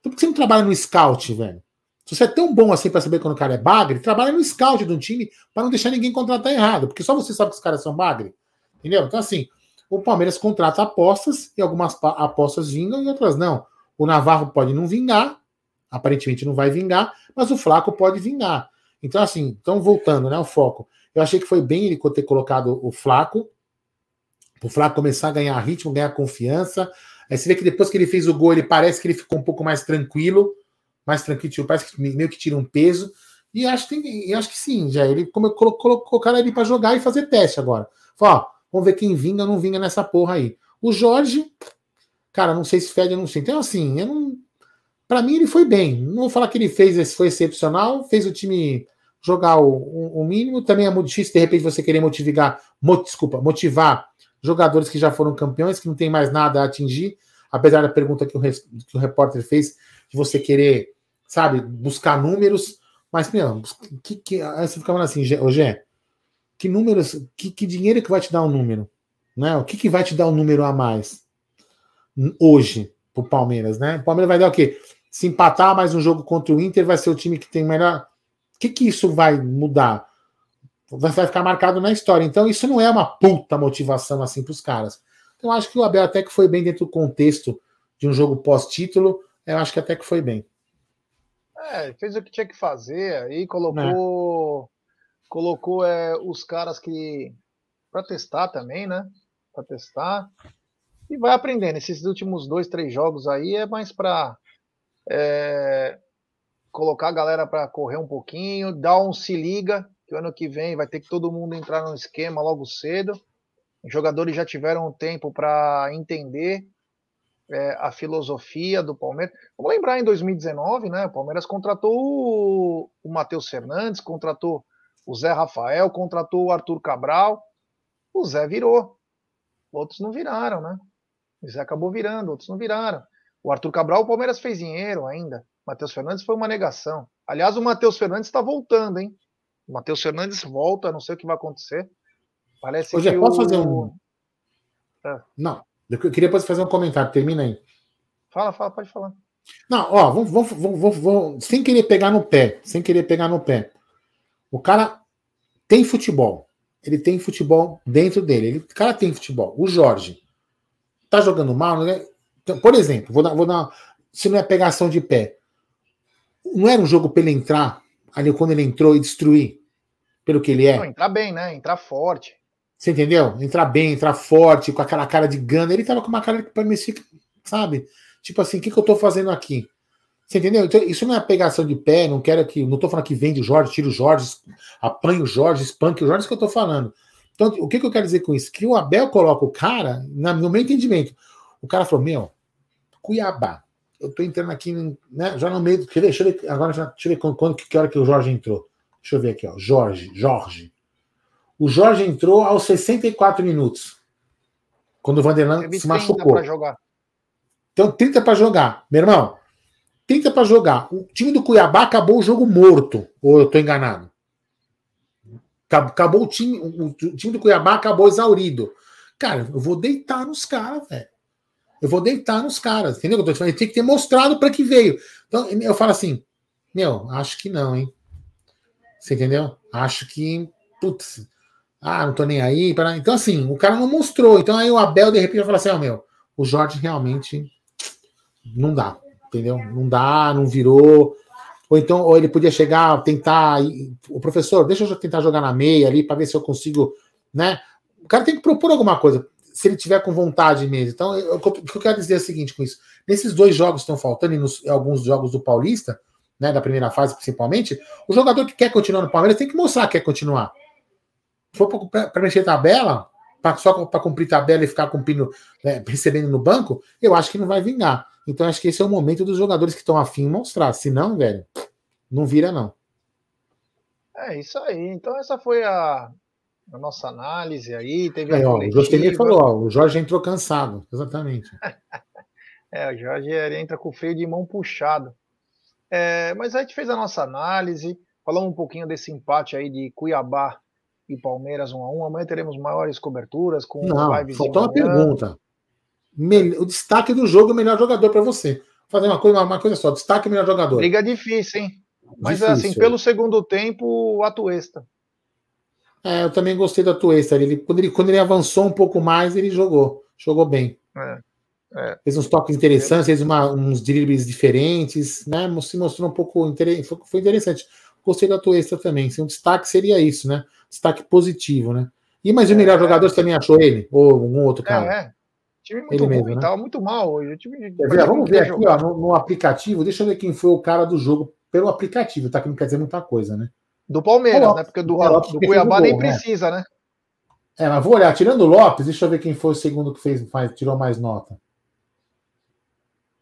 Então por que você não trabalha no scout, velho? Se você é tão bom assim para saber quando o cara é bagre, trabalha no scout de um time para não deixar ninguém contratar errado, porque só você sabe que os caras são bagre. Entendeu? Então, assim, o Palmeiras contrata apostas e algumas apostas vingam e outras não. O Navarro pode não vingar, aparentemente não vai vingar, mas o Flaco pode vingar. Então, assim, então voltando, né, o foco. Eu achei que foi bem ele ter colocado o Flaco, o Flaco começar a ganhar ritmo, ganhar confiança. Aí você vê que depois que ele fez o gol, ele parece que ele ficou um pouco mais tranquilo, mais tranquilo, tipo, parece que meio que tira um peso. E acho que, acho que sim, já. Ele como- colocaram ele para jogar e fazer teste agora. Falou, ó, vamos ver quem vinga ou não vinga nessa porra aí. O Jorge, cara, não sei se fede, eu não sei. Então, assim, eu não. Pra mim, ele foi bem. Não vou falar que ele fez, foi excepcional, fez o time jogar o, o- o mínimo. Também é muito difícil, de repente, você querer motivar, mo- desculpa, motivar jogadores que já foram campeões, que não tem mais nada a atingir, apesar da pergunta que o, que o repórter fez, de você querer, sabe, buscar números. Mas, meu, que, que, aí você fica falando assim, Gé, que números, que, que dinheiro que vai te dar um número? Né? O que, que vai te dar um número a mais hoje pro Palmeiras, né? O Palmeiras vai dar o quê? Se empatar mais um jogo contra o Inter, vai ser o time que tem melhor. Que, que isso vai mudar? Vai ficar marcado na história. Então, isso não é uma puta motivação assim para os caras. Então, eu acho que o Abel até que foi bem dentro do contexto de um jogo pós-título. Eu acho que até que foi bem. É, fez o que tinha que fazer, aí colocou colocou é, os caras que para testar também, né? Para testar e vai aprendendo. Esses últimos dois, três jogos aí é mais para colocar a galera para correr um pouquinho, dar um se liga que o ano que vem vai ter que todo mundo entrar no esquema logo cedo. Os jogadores já tiveram tempo para entender é, a filosofia do Palmeiras. Vamos lembrar em 2019, né? O Palmeiras contratou o, o Matheus Fernandes, contratou o Zé Rafael, contratou o Arthur Cabral. O Zé virou. Outros não viraram, né? O Zé acabou virando, outros não viraram. O Arthur Cabral, o Palmeiras fez dinheiro ainda, Matheus Fernandes foi uma negação. Aliás, o Matheus Fernandes está voltando, hein? O Matheus Fernandes volta, não sei o que vai acontecer. Parece Hoje que posso o... fazer um. É. Não, eu queria fazer um comentário, termina aí. Fala, fala, pode falar. Não, ó, vamos, vamos, vamos, vamos, sem querer pegar no pé, sem querer pegar no pé. O cara tem futebol. Ele tem futebol dentro dele. Ele, o cara tem futebol. O Jorge tá jogando mal, né? Então, por exemplo, vou dar, vou dar, se não é pegação de pé, não era um jogo para ele entrar ali quando ele entrou e destruir, pelo que ele é. Não, entrar bem, né? Entrar forte. Você entendeu? Entrar bem, entrar forte, com aquela cara de gana. Ele tava com uma cara que parecia, sabe? Tipo assim, o que, que eu tô fazendo aqui? Você entendeu? Então, isso não é pegação de pé, não quero que. Não tô falando que vende o Jorge, tira o Jorge, apanha o Jorge, espanque o Jorge, é isso que eu tô falando. Então, o que, que eu quero dizer com isso? Que o Abel coloca o cara, no meu entendimento, o cara falou: Meu, Cuiabá, eu tô entrando aqui, né, já no meio. Deixa eu ver, deixa eu ver agora já, deixa eu ver quando, quando, que hora que o Jorge entrou. Deixa eu ver aqui, ó. Jorge, Jorge. O Jorge entrou aos 64 minutos. Quando o Vanderlan se machucou. Então, 30 para jogar. Meu irmão, 30 para jogar. O time do Cuiabá acabou o jogo morto. Ou eu estou enganado? Acabou o time. O time do Cuiabá acabou exaurido. Cara, eu vou deitar nos caras, velho. Eu vou deitar nos caras. Entendeu eu tô falando? Ele tem que ter mostrado para que veio. Então, eu falo assim, meu, acho que não, hein? Você entendeu? Acho que. Putz. Ah, não tô nem aí. Pra... Então, assim, o cara não mostrou. Então, aí o Abel, de repente, vai falar assim: ó, oh, meu, o Jorge realmente não dá. Entendeu? Não dá, não virou. Ou então, ou ele podia chegar, tentar. O professor, deixa eu tentar jogar na meia ali para ver se eu consigo. né? O cara tem que propor alguma coisa, se ele tiver com vontade mesmo. Então, eu, o que eu quero dizer é o seguinte com isso: nesses dois jogos que estão faltando, e nos, alguns jogos do Paulista, né, da primeira fase principalmente, o jogador que quer continuar no Palmeiras tem que mostrar que quer continuar. Se for para mexer tabela, pra, só para cumprir tabela e ficar cumprindo, né, recebendo no banco, eu acho que não vai vingar. Então acho que esse é o momento dos jogadores que estão afim mostrar. Se não, velho, não vira não. É isso aí. Então essa foi a, a nossa análise aí. Teve é, ó, o Jostemir falou, ó, o Jorge entrou cansado. Exatamente. é, o Jorge entra com o freio de mão puxado. É, mas a gente fez a nossa análise, falamos um pouquinho desse empate aí de Cuiabá e Palmeiras 1 a 1 Amanhã teremos maiores coberturas com Não, faltou uma pergunta. O destaque do jogo, o melhor jogador para você. Vou fazer uma coisa, uma coisa só, destaque melhor jogador. Briga difícil, hein? Mas assim, difícil. assim, pelo segundo tempo, o Atuesta. É, eu também gostei do Atuesta. Ele, quando, ele, quando ele avançou um pouco mais, ele jogou. Jogou bem. É. É. Fez uns toques interessantes, fez uma, uns dribles diferentes, né? Se mostrou um pouco foi interessante. Gostei da Atuesta também. Um destaque seria isso, né? Destaque positivo, né? E mas o melhor é, jogador você também achou ele? Ou algum outro cara? É, é. time muito ele ruim, mesmo, né? tava muito mal hoje. Time, ver, vamos ver aqui, ó, no, no, aplicativo. Deixa eu ver quem foi o cara do jogo pelo aplicativo, tá? Que não quer dizer muita coisa, né? Do Palmeiras, Lopes, né? Porque do, é, do Cuiabá gol, nem né? precisa, né? É, mas vou olhar. Tirando o Lopes, deixa eu ver quem foi o segundo que fez, faz, tirou mais nota.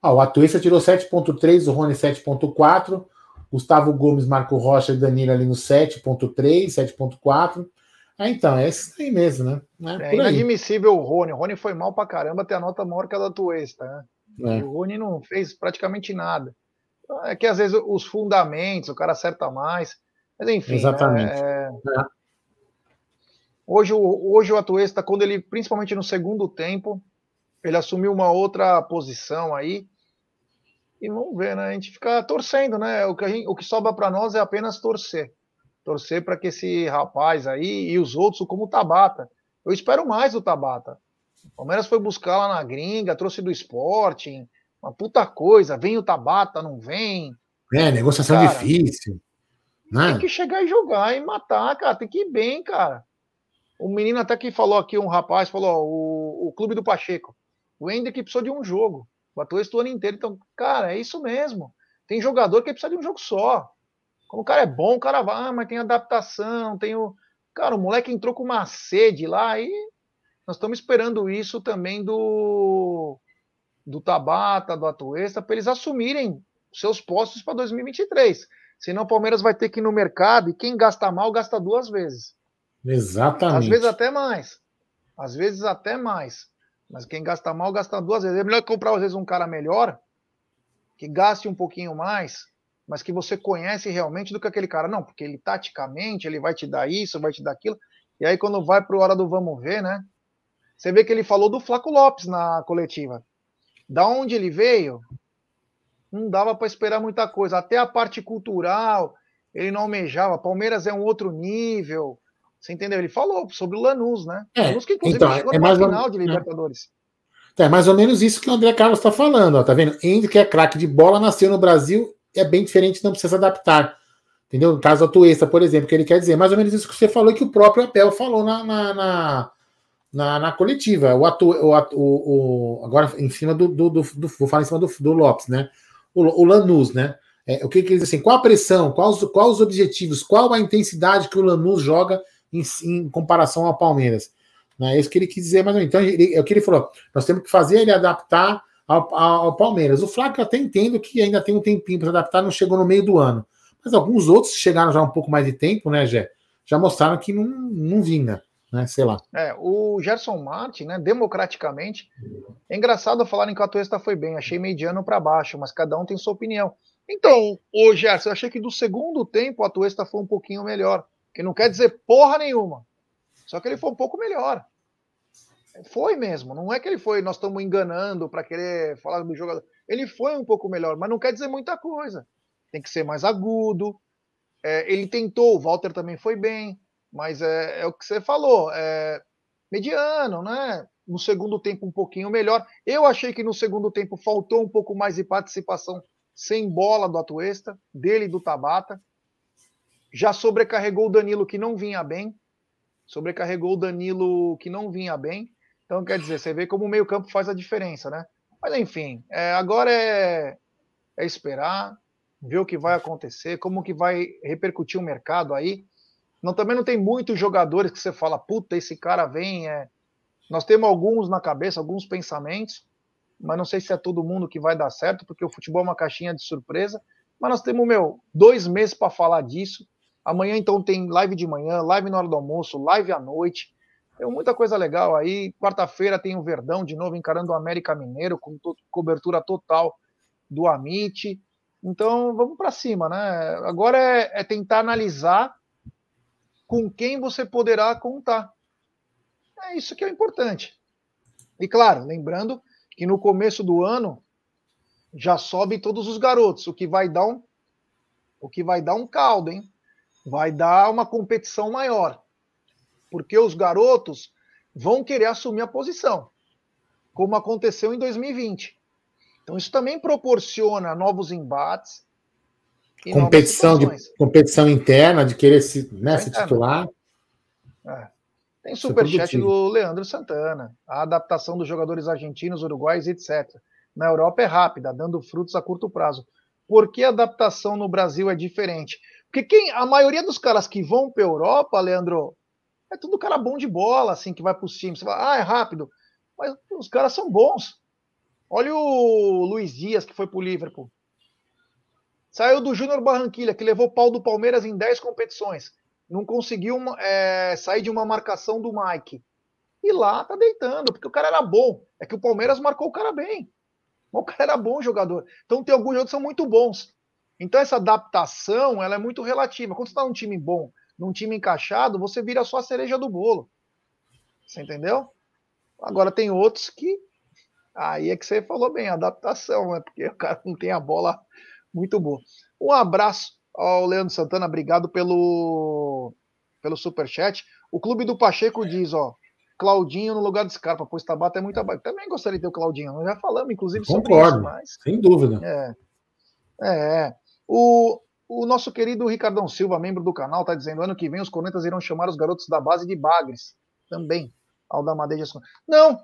Ah, o Atuesta tirou 7.3, o Rony 7.4, Gustavo Gomes, Marco Rocha e Danilo ali no 7.3, 7.4. Ah, então, é isso aí mesmo, né? É, é inadmissível o Rony. O Rony foi mal pra caramba, ter a nota maior que a da Tuesta, né? É. O Rony não fez praticamente nada. É que às vezes os fundamentos, o cara acerta mais. Mas enfim. Exatamente. É... é. Hoje, hoje o Atuesta, quando ele, principalmente no segundo tempo, ele assumiu uma outra posição aí. E vamos ver, né? A gente fica torcendo, né? O que, gente, o que sobra para nós é apenas torcer. Torcer para que esse rapaz aí e os outros, como o Tabata. Eu espero mais do Tabata. O Palmeiras foi buscar lá na gringa, trouxe do Sporting. Uma puta coisa. Vem o Tabata, não vem. É, negociação cara, difícil. Né? Tem que chegar e jogar e matar, cara. Tem que ir bem, cara. O menino até que falou aqui, um rapaz, falou: ó, o, o clube do Pacheco. O Hendrick precisou de um jogo. O Atuesta o ano inteiro. Então, cara, é isso mesmo. Tem jogador que precisa de um jogo só. Como o cara é bom, o cara vai, ah, mas tem adaptação, tem o. Cara, o moleque entrou com uma sede lá e nós estamos esperando isso também do do Tabata, do Atuesta, para eles assumirem seus postos para 2023. Senão o Palmeiras vai ter que ir no mercado e quem gasta mal gasta duas vezes. Exatamente. Às vezes até mais. Às vezes até mais. Mas quem gasta mal, gasta duas vezes. É melhor comprar, às vezes, um cara melhor que gaste um pouquinho mais, mas que você conhece realmente do que aquele cara. Não, porque ele taticamente, ele vai te dar isso, vai te dar aquilo. E aí quando vai para o hora do vamos ver, né? Você vê que ele falou do Flaco Lopes na coletiva. Da onde ele veio, não dava para esperar muita coisa. Até a parte cultural, ele não almejava. Palmeiras é um outro nível. Você entendeu? Ele falou sobre o Lanús, né? É, Lanús que inclusive então, chegou é mais final ou- de é. Libertadores. É mais ou menos isso que o André Carlos está falando, ó, tá vendo? Que é craque de bola, nasceu no Brasil, é bem diferente, não precisa se adaptar. Entendeu? No caso do Atuesta, por exemplo, que ele quer dizer, mais ou menos isso que você falou e que o próprio Apel falou na, na, na, na- na coletiva. O, atu, o, o, o- agora em cima do, do, do, do- Vou falar em cima do, do Lopes, né? O, o Lanús, né? É, o que, que ele diz assim? Qual a pressão? Quais os, qual os objetivos? Qual a intensidade que o Lanús joga em, em comparação ao Palmeiras? Né? É isso que ele quis dizer, ou menos. Então, ele, é o que ele falou. Nós temos que fazer ele adaptar ao, ao, ao Palmeiras. O Flávio até entendo que ainda tem um tempinho para adaptar, não chegou no meio do ano. Mas alguns outros chegaram já um pouco mais de tempo, né, Gé? Já mostraram que não, não vinga, né? Sei lá. É, o Gerson Martin, né, democraticamente, é engraçado falarem que o Atuesta foi bem, achei mediano para baixo, mas cada um tem sua opinião. Então, ô Gerson, eu achei que do segundo tempo o Atuesta foi um pouquinho melhor, que não quer dizer porra nenhuma, só que ele foi um pouco melhor. Foi mesmo, não é que ele foi, nós estamos enganando para querer falar do jogador. Ele foi um pouco melhor, mas não quer dizer muita coisa. Tem que ser mais agudo. É, ele tentou, o Walter também foi bem, mas é, é o que você falou, é mediano, né? No segundo tempo um pouquinho melhor. Eu achei que no segundo tempo faltou um pouco mais de participação sem bola do Atuesta, dele e do Tabata. Já sobrecarregou o Danilo que não vinha bem. Sobrecarregou o Danilo que não vinha bem. Então, quer dizer, você vê como o meio-campo faz a diferença, né? Mas enfim, é, agora é, é esperar, ver o que vai acontecer, como que vai repercutir o mercado aí. Não, também não tem muitos jogadores que você fala, puta, esse cara vem. É... Nós temos alguns na cabeça, alguns pensamentos, mas não sei se é todo mundo que vai dar certo, porque o futebol é uma caixinha de surpresa. Mas nós temos, meu, dois meses para falar disso. Amanhã, então, tem live de manhã, live na hora do almoço, live à noite. Tem muita coisa legal aí. Quarta-feira tem o Verdão de novo encarando o América Mineiro, com to cobertura total do Amit. Então, vamos para cima, né? Agora é, é tentar analisar com quem você poderá contar. É isso que é importante. E claro, lembrando que no começo do ano já sobe todos os garotos, o que vai dar um o que vai dar um caldo, hein? Vai dar uma competição maior. Porque os garotos vão querer assumir a posição, como aconteceu em 2020. Então isso também proporciona novos embates e Competição, de, competição interna, de querer se, né, se Interna. titular. É. Tem é superchat do Leandro Santana. A adaptação dos jogadores argentinos, uruguais, etc. Na Europa é rápida, dando frutos a curto prazo. Por que a adaptação no Brasil é diferente? Porque quem, a maioria dos caras que vão para a Europa, Leandro, é tudo cara bom de bola, assim, que vai para os times. Você fala, ah, é rápido. Mas os caras são bons. Olha o Luiz Dias, que foi para o Liverpool. Saiu do Júnior Barranquilha, que levou pau do Palmeiras em 10 competições. Não conseguiu é, sair de uma marcação do Mike. E lá tá deitando, porque o cara era bom. É que o Palmeiras marcou o cara bem. O cara era bom jogador. Então tem alguns jogadores que são muito bons. Então essa adaptação ela é muito relativa. Quando você está num time bom, num time encaixado, você vira só a cereja do bolo. Você entendeu? Agora tem outros que. Aí é que você falou bem, adaptação, né? Porque o cara não tem a bola muito boa. Um abraço ao Leandro Santana, obrigado pelo, pelo superchat. O Clube do Pacheco diz, ó, Claudinho no lugar de Scarpa, pois Tabata é muito abaixo. Também gostaria de ter o Claudinho, nós já falamos, inclusive, sobre Concordo. isso, mas... Sem dúvida. É. É. O, o nosso querido Ricardão Silva, membro do canal, está dizendo: ano que vem os cornetas irão chamar os garotos da base de Bagres. Também. Aldamadeja. Não.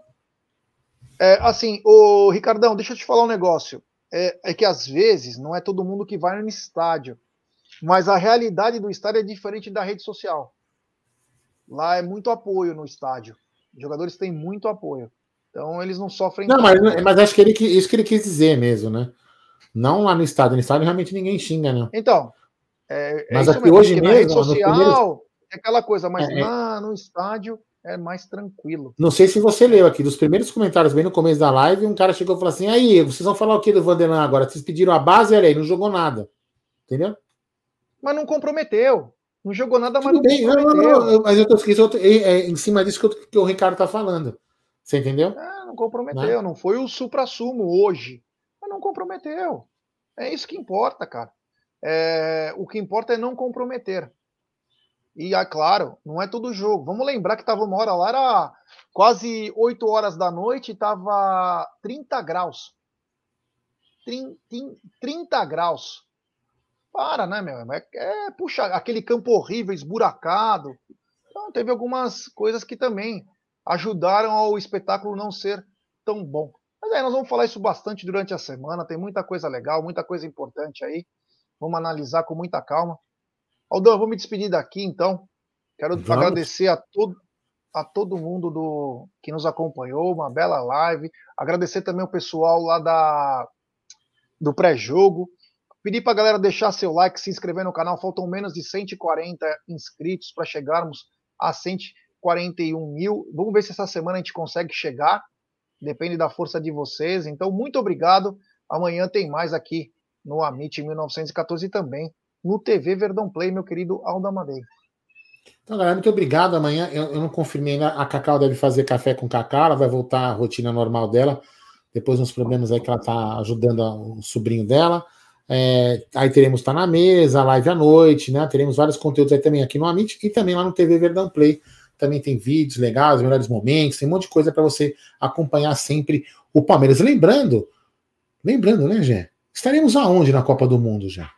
É, assim, o Ricardão, deixa eu te falar um negócio. É, é que às vezes não é todo mundo que vai no estádio. Mas a realidade do estádio é diferente da rede social. Lá é muito apoio no estádio. Os jogadores têm muito apoio. Então eles não sofrem. Não, mas, mas acho que ele, isso que ele quis dizer mesmo, né? Não lá no estádio. No estádio realmente ninguém xinga, né? Então, é, é Mas isso aqui mesmo, hoje mesmo, na rede social é aquela coisa, mas É, é. lá no estádio é mais tranquilo. Não sei se você leu aqui, dos primeiros comentários, bem no começo da live, um cara chegou e falou assim: aí, vocês vão falar o que do Vanderlan agora? Vocês pediram a base, olha aí, não jogou nada. Entendeu? Mas não comprometeu. Não jogou nada, mas Tudo não bem, não, não, não, mas eu tô esquecendo, é, é em cima disso que, eu- que o Ricardo tá falando. Você entendeu? Ah, não comprometeu. Não foi o supra-sumo hoje. Mas não comprometeu. É isso que importa, cara. É, o que importa é não comprometer. E, é claro, não é todo jogo. Vamos lembrar que tava uma hora lá, era quase 8 horas da noite e tava 30 graus. Trin- trin- 30 graus. Para, né, meu? É, é, puxa, aquele campo horrível, esburacado. Então, teve algumas coisas que também ajudaram ao espetáculo não ser tão bom. Mas aí nós vamos falar isso bastante durante a semana. Tem muita coisa legal, muita coisa importante aí. Vamos analisar com muita calma. Aldão, eu vou me despedir daqui então. Quero Vamos. agradecer a todo, a todo mundo do que nos acompanhou, uma bela live. Agradecer também o pessoal lá da do pré-jogo. Pedir para a galera deixar seu like, se inscrever no canal. Faltam menos de 140 inscritos para chegarmos a 141 mil. Vamos ver se essa semana a gente consegue chegar. Depende da força de vocês. Então, muito obrigado. Amanhã tem mais aqui no Amit 1914 e também no TV Verdão Play, meu querido Aldo Amadei. Então, galera, muito obrigado. Amanhã eu, eu não confirmei ainda. A Cacau deve fazer café com Cacau, ela vai voltar à rotina normal dela. Depois uns problemas aí que ela tá ajudando o sobrinho dela. É, aí teremos Tá na Mesa, live à noite, né? Teremos vários conteúdos aí também aqui no Amit e também lá no TV Verdão Play. Também tem vídeos legais, melhores momentos, tem um monte de coisa para você acompanhar sempre o Palmeiras. Lembrando, lembrando, né, Gé? Estaremos aonde na Copa do Mundo já?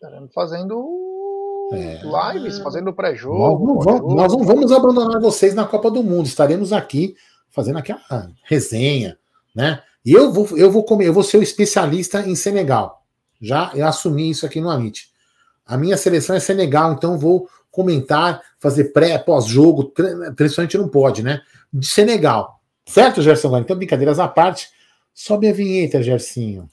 Estaremos Fazendo É. lives, fazendo Nós pré-jogo. pós-jogo. nós não vamos abandonar vocês na Copa do Mundo. Estaremos aqui fazendo aquela resenha, né? E eu vou, eu vou comer, eu vou ser o especialista em Senegal. Já eu assumi isso aqui no Amit. A minha seleção é Senegal, então vou comentar, fazer pré, pós-jogo, principalmente não pode, né? De Senegal. Certo, Gerson? Então, brincadeiras à parte, sobe a vinheta, Gersinho.